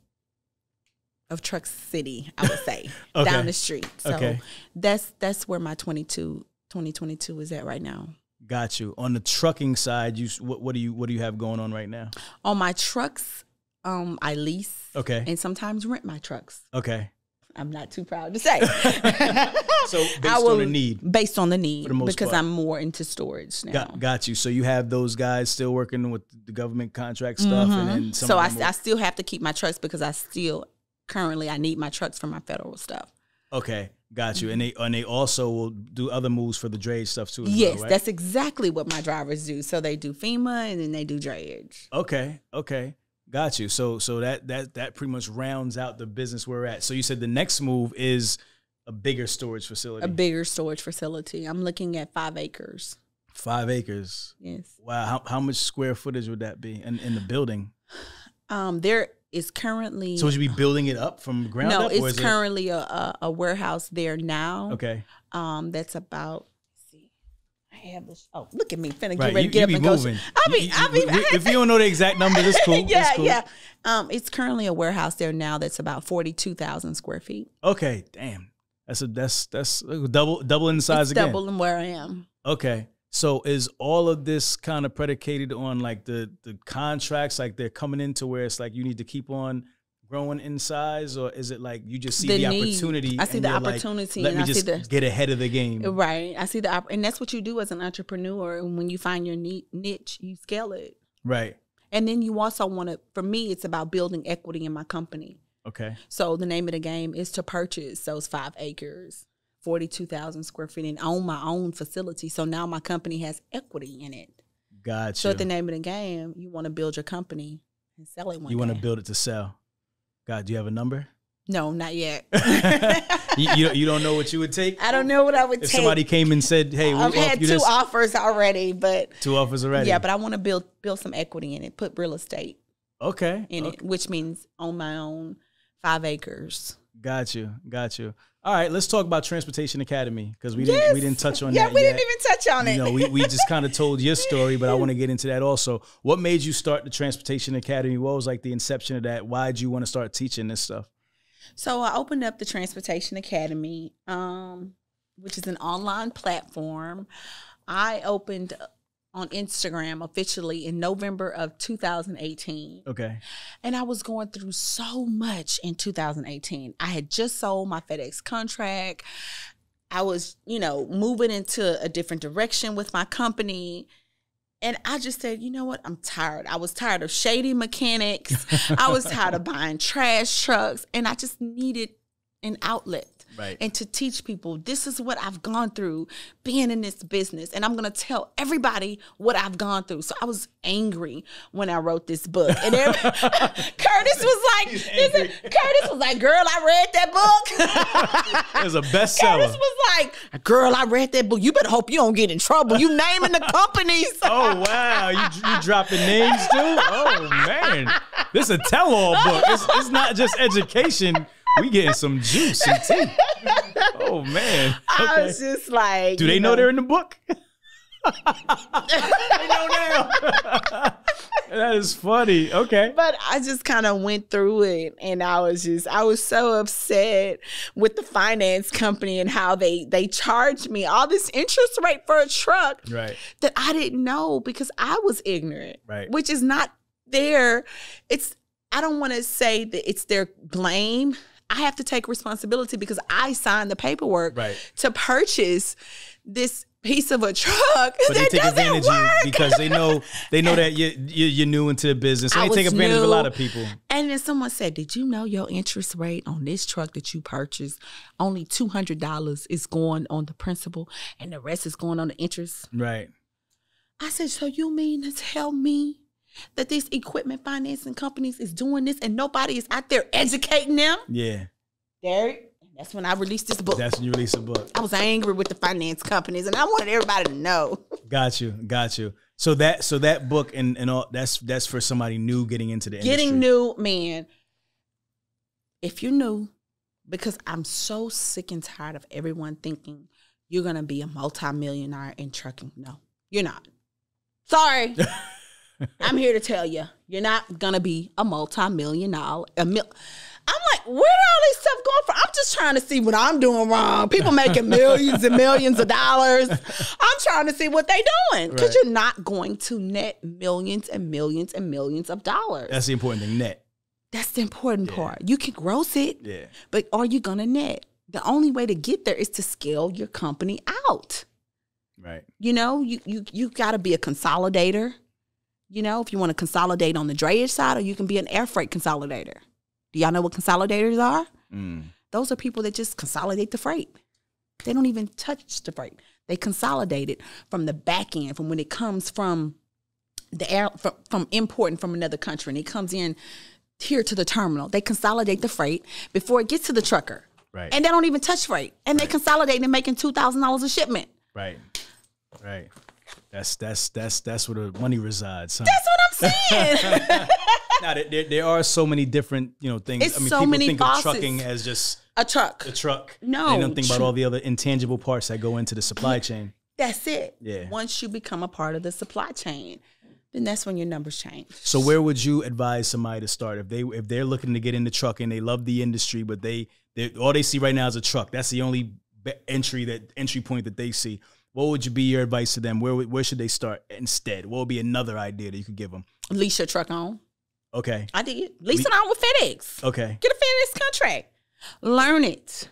of Truck City, I would say, Okay. down the street. So Okay. that's that's where my 22 2022 is at right now. Got you. On the trucking side, you what, what do you what do you have going on right now? On my trucks, um, I lease Okay, and sometimes rent my trucks. okay. I'm not too proud to say. So based I on will- the need. Based on the need, For the most because part. I'm more into storage now. Got, got you. So you have those guys still working with the government contract stuff, and then some so of I, I still have to keep my trucks because I still currently I need my trucks for my federal stuff. Okay, got you. And they and they also will do other moves for the drayage stuff too. Yes, well, right? that's exactly what my drivers do. So they do FEMA and then they do drayage. okay. Okay, got you. So so that that that pretty much rounds out the business we're at. So you said the next move is a bigger storage facility, A bigger storage facility. I'm looking at five acres. five acres. Yes. Wow, how how much square footage would that be in in the building? Um, there is currently So would you be building it up from ground no, up, or it's currently a, a, a warehouse there now. okay? Um, that's about. I have this. Oh, look at me, finna Right, get ready you, to get you up and go. moving. I be, You- I you- be. if you don't know the exact number, that's cool. yeah, that's cool. yeah. Um, it's currently a warehouse there now that's about forty-two thousand square feet. Okay, damn. That's a that's that's double double in size It's again. double than where I am. Okay. So is all of this kind of predicated on like the the contracts, like they're coming into where it's like you need to keep on growing in size, or is it like you just see the, The opportunity? I see the you're like, opportunity Let and me I see just the- get ahead of the game. Right. I see the op- and that's what you do as an entrepreneur. And when you find your niche, you scale it. Right. And then you also want to. For me, it's about building equity in my company. Okay. So the name of the game is to purchase those five acres, forty-two thousand square feet, and own my own facility. So now my company has equity in it. Gotcha. So at the name of the game, you want to build your company and sell it one you want to build it to sell. God, do you have a number? No, not yet. you, you, don't- you don't know what you would take? I don't know what I would If take. somebody came and said, "Hey, we I've had two this," offers already, but two offers already. yeah, but I want to build build some equity in it, put real estate okay. in okay. it, which means own my own five acres. Got you. Got you. All right, let's talk about Transportation Academy because we didn't we didn't touch on yeah, that. we yet. didn't even touch on it. You know, we, we just kind of told your story, but I want to get into that also. What made you start the Transportation Academy? What was like the inception of that? Why did you want to start teaching this stuff? So I opened up the Transportation Academy, um, which is an online platform. I opened on Instagram officially in November of 2018. Okay. And I was going through so much in 2018. I had just sold my FedEx contract. I was, you know, moving into a different direction with my company. And I just said, you know what? I'm tired. I was tired of shady mechanics. I was tired of buying trash trucks. And I just needed an outlet. Right. And to teach people, this is what I've gone through being in this business. And I'm going to tell everybody what I've gone through. So I was angry when I wrote this book. And every- Curtis was like, Curtis was like, girl, I read that book. It was a Curtis bestseller. was like, girl, I read that book. You better hope you don't get in trouble. You naming the companies. Oh wow, you, you dropping names too? Oh man, this is a tell-all book. It's, it's not just education. We getting some juice and tea. Oh man. I was just like, Do they you know they're in the book? they know now. that is funny. Okay. but I just kind of went through it and I was just I was so upset with the finance company and how they they charged me all this interest rate for a truck Right. that I didn't know because I was ignorant. Right. Which is not their it's I don't want to say that it's their blame. I have to take responsibility because I signed the paperwork Right. to purchase this piece of a truck But they take advantage of you because they know they know that you you- you're new into the business. I they take advantage of a lot of people. And then someone said, Did you know your interest rate on this truck that you purchased, only $200 is going on the principal and the rest is going on the interest? Right. I said, So you mean to tell me that these equipment financing companies is doing this and nobody is out there educating them? Yeah. Derek, that's when I released this book. That's when you release a book. I was angry with the finance companies and I wanted everybody to know. Got you. Got you. So that so that book and, and all that's that's for somebody new getting into the Getting industry. new, man. If you're new, because I'm so sick and tired of everyone thinking you're gonna be a multimillionaire in trucking. No, you're not. Sorry. I'm here to tell you, you're not gonna be a multimillionaire. A mil- I'm like, where all this stuff going from? I'm just trying to see what I'm doing wrong. People making millions and millions of dollars. I'm trying to see what they doing because Right. you're not going to net millions and millions and millions of dollars. That's the important thing. Net. That's the important Yeah. part. You can gross it, Yeah. but are you gonna net? The only way to get there is to scale your company out. Right. You know, you you you got to be a consolidator. You know, if you want to consolidate on the drayage side, or you can be an air freight consolidator. Do y'all know what consolidators are? Mm. Those are people that just consolidate the freight. They don't even touch the freight. They consolidate it from the back end, from when it comes from the air from, from importing from another country and it comes in here to the terminal. They consolidate the freight before it gets to the trucker. Right. And they don't even touch freight. And they consolidate and making two thousand dollars a shipment. Right. Right. That's that's that's that's where the money resides. Huh? That's what I'm saying. now there, there, there are so many different you know things. It's I mean, so people think facets. of trucking as just a truck. a truck. No, they don't think about all the other intangible parts that go into the supply chain. That's it. Yeah. Once you become a part of the supply chain, then that's when your numbers change. So where would you advise somebody to start if they if they're looking to get into trucking, and they love the industry, but they they all they see right now is a truck. That's the only entry that entry point that they see. What would you be your advice to them? Where where should they start instead? What would be another idea that you could give them? Lease your truck on. Okay. I did. Lease it on with FedEx. Okay. Get a FedEx contract. Learn it.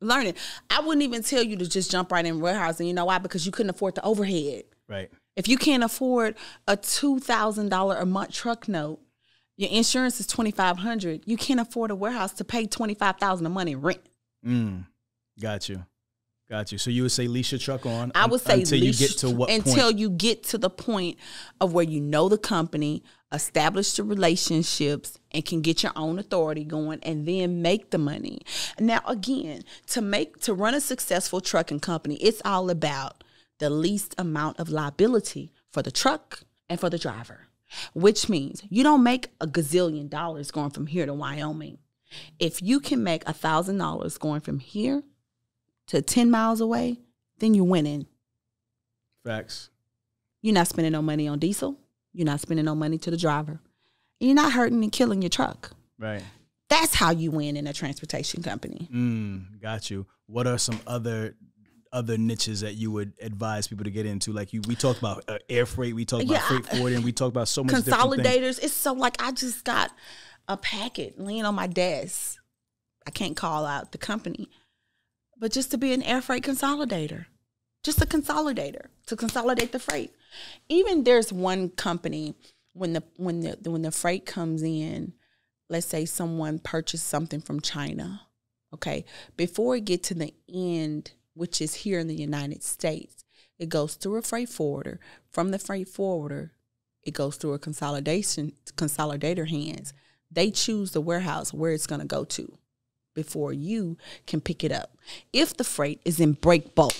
Learn it. I wouldn't even tell you to just jump right in warehousing. You know why? Because you couldn't afford the overhead. Right. If you can't afford a two thousand dollar a month truck note, your insurance is twenty five hundred. You can't afford a warehouse to pay twenty five thousand a month in rent. Mm. Got you. Got you. So you would say lease your truck on. I would say until you get to what until point? you get to the point of where you know the company, establish the relationships, and can get your own authority going, and then make the money. Now, again, to make to run a successful trucking company, it's all about the least amount of liability for the truck and for the driver, which means you don't make a gazillion dollars going from here to Wyoming. If you can make a thousand dollars going from here to 10 miles away, then you're winning. Facts. You're not spending no money on diesel. You're not spending no money to the driver. And you're not hurting and killing your truck. Right. That's how you win in a transportation company. Mm, got you. What are some other other niches that you would advise people to get into? Like you, we talked about uh, air freight, we talked about freight forwarding, we talked about so much things. Consolidators. It's so like I just got a packet laying on my desk. I can't call out the company, but just to be an air freight consolidator, just a consolidator to consolidate the freight. Even there's one company when the when the when the freight comes in, let's say someone purchased something from China, okay, before it get to the end, which is here in the United States, it goes through a freight forwarder. From the freight forwarder, it goes through a consolidation consolidator hands. They choose the warehouse where it's going to go to before you can pick it up. If the freight is in break bulk,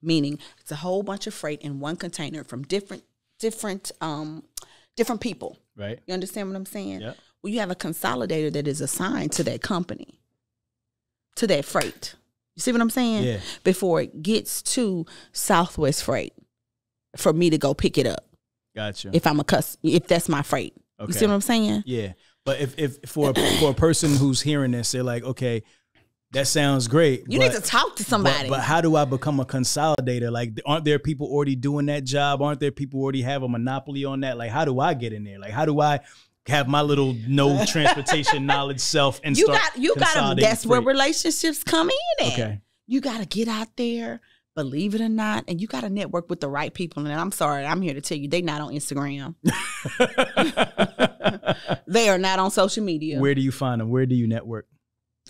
meaning it's a whole bunch of freight in one container from different different um different people. Right. You understand what I'm saying? Yep. Well, you have a consolidator that is assigned to that company, to that freight. You see what I'm saying? Yeah. Before it gets to Southwest Freight, for me to go pick it up Gotcha. if I'm a cus if that's my freight. You see what I'm saying? yeah. But if, if for a, for a person who's hearing this, they're like, okay, that sounds great. You but, need to talk to somebody. But, how do I become a consolidator? Like, aren't there people already doing that job? Aren't there people already have a monopoly on that? Like, how do I get in there? Like, how do I have my little no transportation knowledge self and you got you got to consolidating that's where relationships come in at. Okay. You got to get out there, believe it or not, and you got to network with the right people. And I'm sorry, I'm here to tell you, they're not on Instagram. they are not on social media. Where do you find them? Where do you network?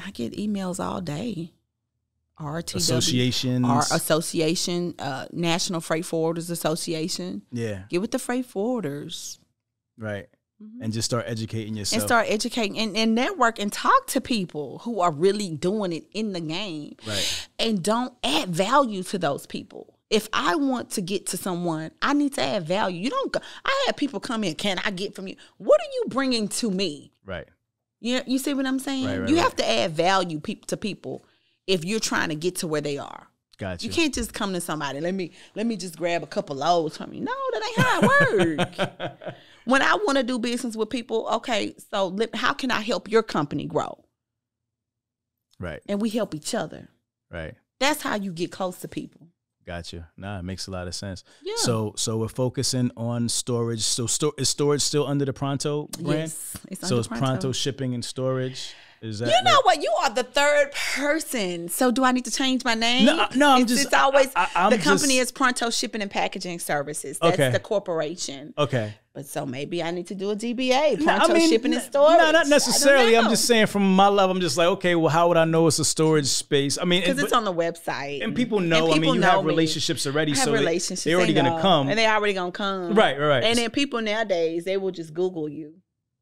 I get emails all day. RTW. Associations. Our association, uh, National Freight Forwarders Association. yeah. Get with the freight forwarders Right. Mm-hmm. And just start educating yourself. and start educating and, and network and talk to people who are really doing it in the game. Right. And don't add value to those people. If I want to get to someone, I need to add value. You don't go, I had people come in, can I get from you? What are you bringing to me? Right. You, you see what I'm saying? Right, right, you have to add value peop to people if you're trying to get to where they are. Gotcha. You can't just come to somebody. Let me let me just grab a couple loads from you. No, that ain't how it works. when I want to do business with people, okay, so how can I help your company grow? Right. And we help each other. Right. That's how you get close to people. Gotcha. Nah, it makes a lot of sense. Yeah. So so we're focusing on storage. So sto- is storage still under the Pronto brand? Yes, it's so it's Pronto. Pronto shipping and storage. Is that You know what? You are the third person. So do I need to change my name? No, no, I'm it's, just- It's always I- I- the company just- is Pronto Shipping and Packaging Services. That's Okay. the corporation. Okay. But so maybe I need to do a DBA, No, Pronto Shipping and Storage. No, not necessarily. I'm just saying from my level, I'm just like, okay, well, how would I know it's a storage space? I mean, because it's on the website, and people know. And I mean, you have me. relationships already, I have so they- relationships. they're already They gonna come. and they're already gonna come. Right, right, right. And then people nowadays they will just Google you.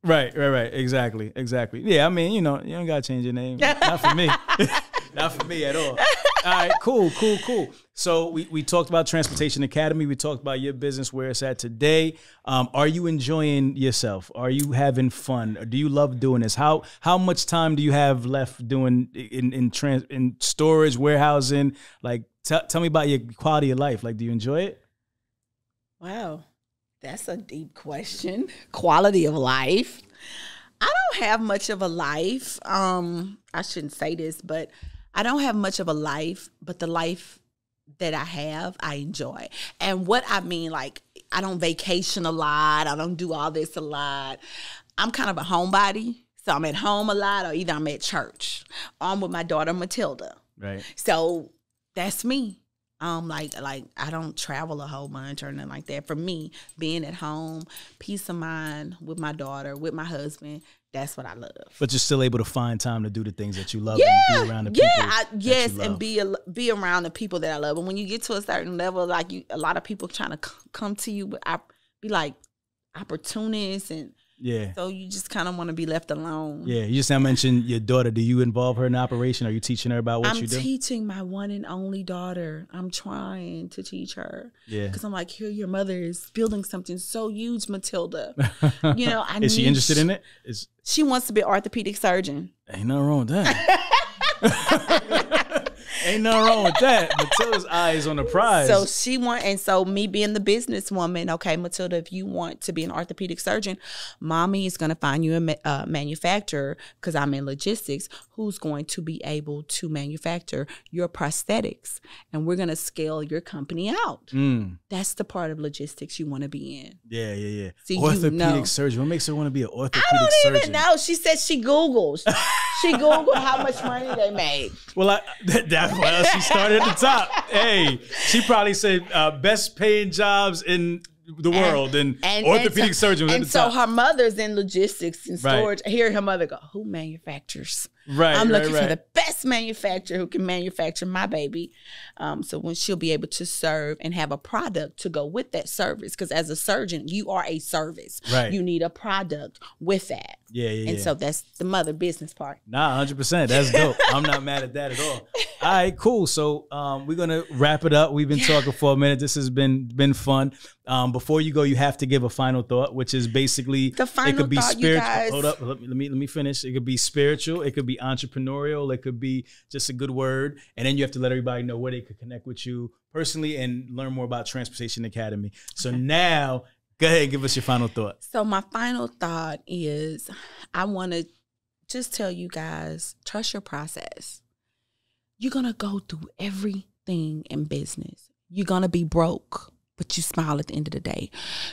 Right, right, right. Exactly, exactly. Yeah, I mean, you know, you don't gotta change your name. Not for me. Not for me at all. All right, cool, cool, cool. So we, we talked about Transportation Academy. We talked about your business, where it's at today. Um, are you enjoying yourself? Are you having fun? Do you love doing this? How how much time do you have left doing in in trans in storage, warehousing? Like, tell me about your quality of life. Like, do you enjoy it? Wow, that's a deep question. Quality of life. I don't have much of a life. Um, I shouldn't say this, but I don't have much of a life. But the life that I have, I enjoy. And what I mean, like, I don't vacation a lot. I don't do all this a lot. I'm kind of a homebody. So I'm at home a lot, or either I'm at church. Or I'm with my daughter Matilda. Right. So that's me. Um, like like I don't travel a whole bunch or nothing like that. For me, being at home, peace of mind with my daughter, with my husband, that's what I love. But you're still able to find time to do the things that you love Yeah, and be around the yeah, people. I, yes, and be al- be around the people that I love. And when you get to a certain level, like you, a lot of people trying to c- come to you, but I be like opportunists and Yeah. So you just kind of want to be left alone. Yeah. You just now mentioned your daughter. Do you involve her in the operation? Are you teaching her about what I'm you do? teaching my one and only daughter. I'm trying to teach her. Yeah. Because I'm like, here, your mother is building something so huge, Matilda. you know, I Is she interested in it? Is She wants to be an orthopedic surgeon. ain't nothing wrong with that. ain't nothing wrong with that. Matilda's eyes on the prize. So she want, and so me being the businesswoman, okay, Matilda, if you want to be an orthopedic surgeon, mommy is going to find you a uh, manufacturer because I'm in logistics who's going to be able to manufacture your prosthetics, and we're going to scale your company out. Mm, That's the part of logistics you want to be in. yeah, yeah, yeah. See, you orthopedic know. surgeon. What makes her want to be an orthopedic I don't surgeon? even know. She said she Googles. she Googled how much money they made. Well, I, that, that's why she started at the top. Hey, she probably said uh, best paying jobs in the world and, orthopedic so, surgeon And so top. her mother's in logistics and Right. storage. I hear her mother go, "Who manufactures?" Right, I'm looking right. for the best manufacturer who can manufacture my baby. Um, so when she'll be able to serve and have a product to go with that service, because as a surgeon, you are a service. Right. You need a product with that, yeah, yeah, and yeah. so that's the mother business part. Nah, hundred percent. That's dope. I'm not mad at that at all. All right, cool. So um, we're gonna wrap it up. We've been talking for a minute. This has been been fun. Um, before you go, you have to give a final thought, which is basically The it final could be thought, spiritual. Hold up, let me, let me let me finish. It could be spiritual. It could be entrepreneurial. It could be just a good word, and then you have to let everybody know where they could connect with you personally and learn more about Transportation Academy. So now, go ahead and give us your final thought. So my final thought is I want to just tell you guys trust your process. You're going to go through everything in business. You're going to be broke, but you smile at the end of the day.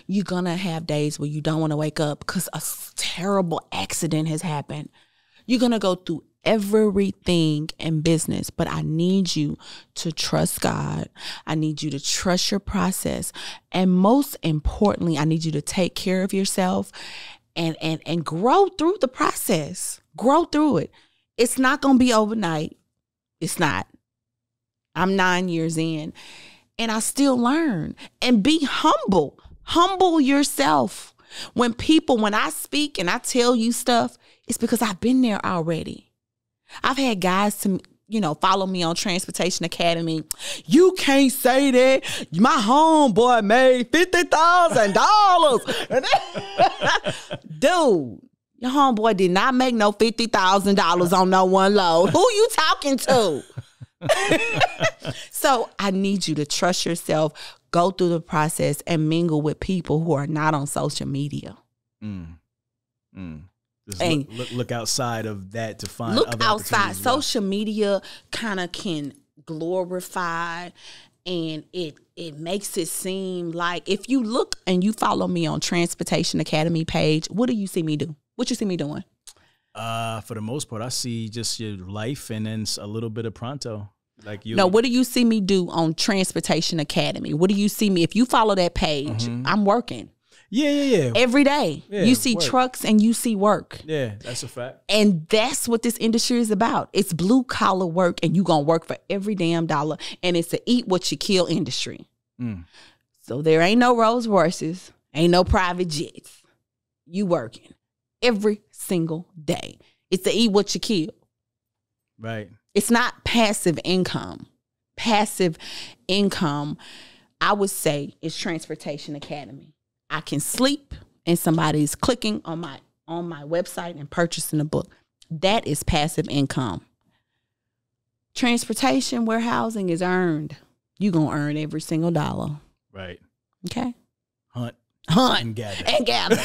You're going to have days where you don't want to wake up because a terrible accident has happened. You're going to go through everything in business, but I need you to trust God. I need you to trust your process. And most importantly, I need you to take care of yourself and and and grow through the process. Grow through it. It's not going to be overnight. It's not. I'm 9 years in and I still learn and be humble. Humble yourself. When people, when I speak and I tell you stuff, it's because I've been there already. I've had guys to, you know, follow me on Transportation Academy. You can't say that. My homeboy made $50,000. Dude, your homeboy did not make no $50,000 on no one load. Who you talking to? so I need you to trust yourself, go through the process, and mingle with people who are not on social media. Mm. Mm. Just And- look, look, look outside of that to find Look other outside. opportunities as well. Social media kind of can glorify and it it makes it seem like if you look and you follow me on Transportation Academy page, what do you see me do? What you see me doing? Uh, for the most part, I see just your life and then a little bit of pronto. Like you, No, what do you see me do on Transportation Academy? What do you see me? If you follow that page, I'm working yeah, yeah, yeah, every day. Yeah, you see work. trucks and you see work. yeah. That's a fact. And that's what this industry is about. It's blue collar work, and you gonna work for every damn dollar. And it's a eat what you kill industry. Mm. So there ain't no Rolls Royces, ain't no private jets. You working every single day. It's a eat what you kill. Right. It's not passive income. Passive income, I would say, is Transportation Academy. I can sleep and somebody's clicking on my on my website and purchasing a book. That is passive income. Transportation warehousing is earned. You're gonna earn every single dollar. Right. Okay? Hunt and gather. and gather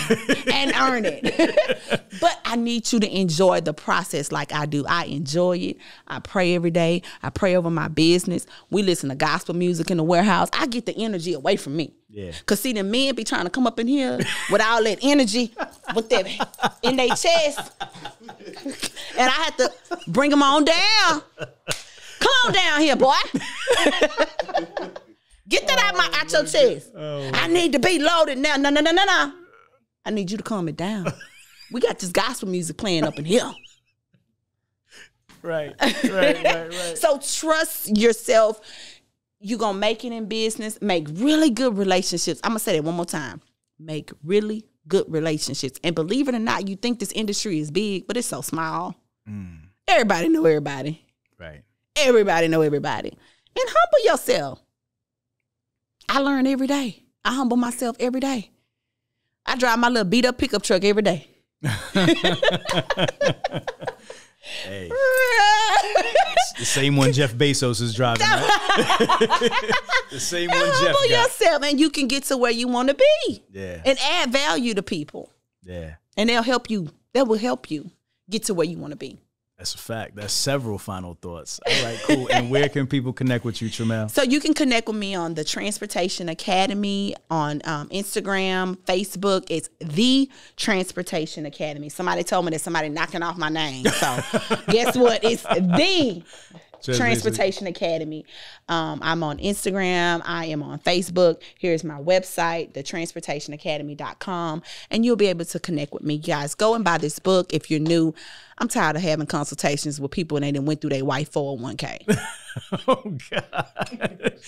and earn it. but I need you to enjoy the process like I do. I enjoy it. I pray every day. I pray over my business. We listen to gospel music in the warehouse. I get the energy away from me. Yeah. Cause see the men be trying to come up in here with all that energy with that in their chest. And I have to bring them on down. Come on down here, boy. Get that out my out your oh, chest. I oh. need to be loaded now. No, no, no, no, no. I need you to calm it down. We got this gospel music playing up in here. Right. Right. Right. Right. So trust yourself. You're gonna make it in business, make really good relationships. I'm gonna say that one more time. Make really good relationships. And believe it or not, you think this industry is big, but it's so small. Mm. Everybody know everybody. Right. Everybody know everybody. And humble yourself. I learn every day. I humble myself every day. I drive my little beat up pickup truck every day. Hey, the same one Jeff Bezos is driving. Right? the same one Jeff humble got. yourself and you can get to where you want to be Yeah. and add value to people. Yeah. And they'll help you. That will help you get to where you want to be. That's a fact. That's several final thoughts. All right, cool. and where can people connect with you, Tramell? So you can connect with me on the Transportation Academy on um, Instagram, Facebook. It's the Transportation Academy. Somebody told me that somebody knocking off my name. So guess what? It's the Transportation Academy. Um, I'm on Instagram. I am on Facebook. Here's my website, thetransportationacademy.com, and you'll be able to connect with me. Guys, go and buy this book if you're new. I'm tired of having consultations with people and they didn't went through their white 401k. Oh God.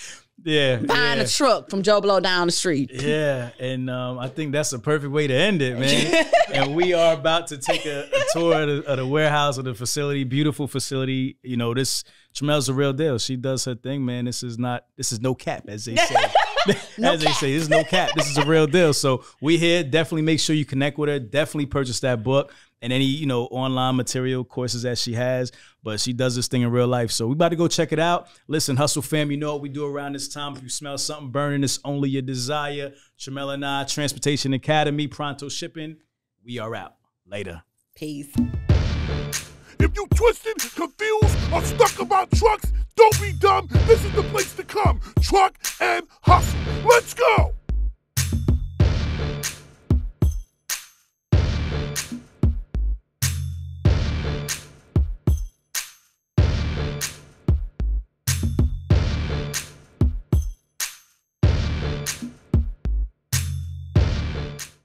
Yeah. Buying yeah. a truck from Joe Blow down the street. Yeah, and um, I think that's a perfect way to end it, man. and we are about to take a, a tour of the, of the warehouse of the facility. Beautiful facility. You know, this Tramell's a real deal. She does her thing, man. This is not. This is no cap, as they say. as they say, this is no cap. This is a real deal. So we here. Definitely make sure you connect with her. Definitely purchase that book and any you know online material courses that she has. But she does this thing in real life. So we about to go check it out. Listen, Hustle fam, you know what we do around this time. If you smell something burning, it's only your desire. Tramell and I, Transportation Academy, Pronto Shipping. We are out. Later. Peace. If you twisted, confused, or stuck about trucks, don't be dumb. This is the place to come. Truck and hustle. Let's go.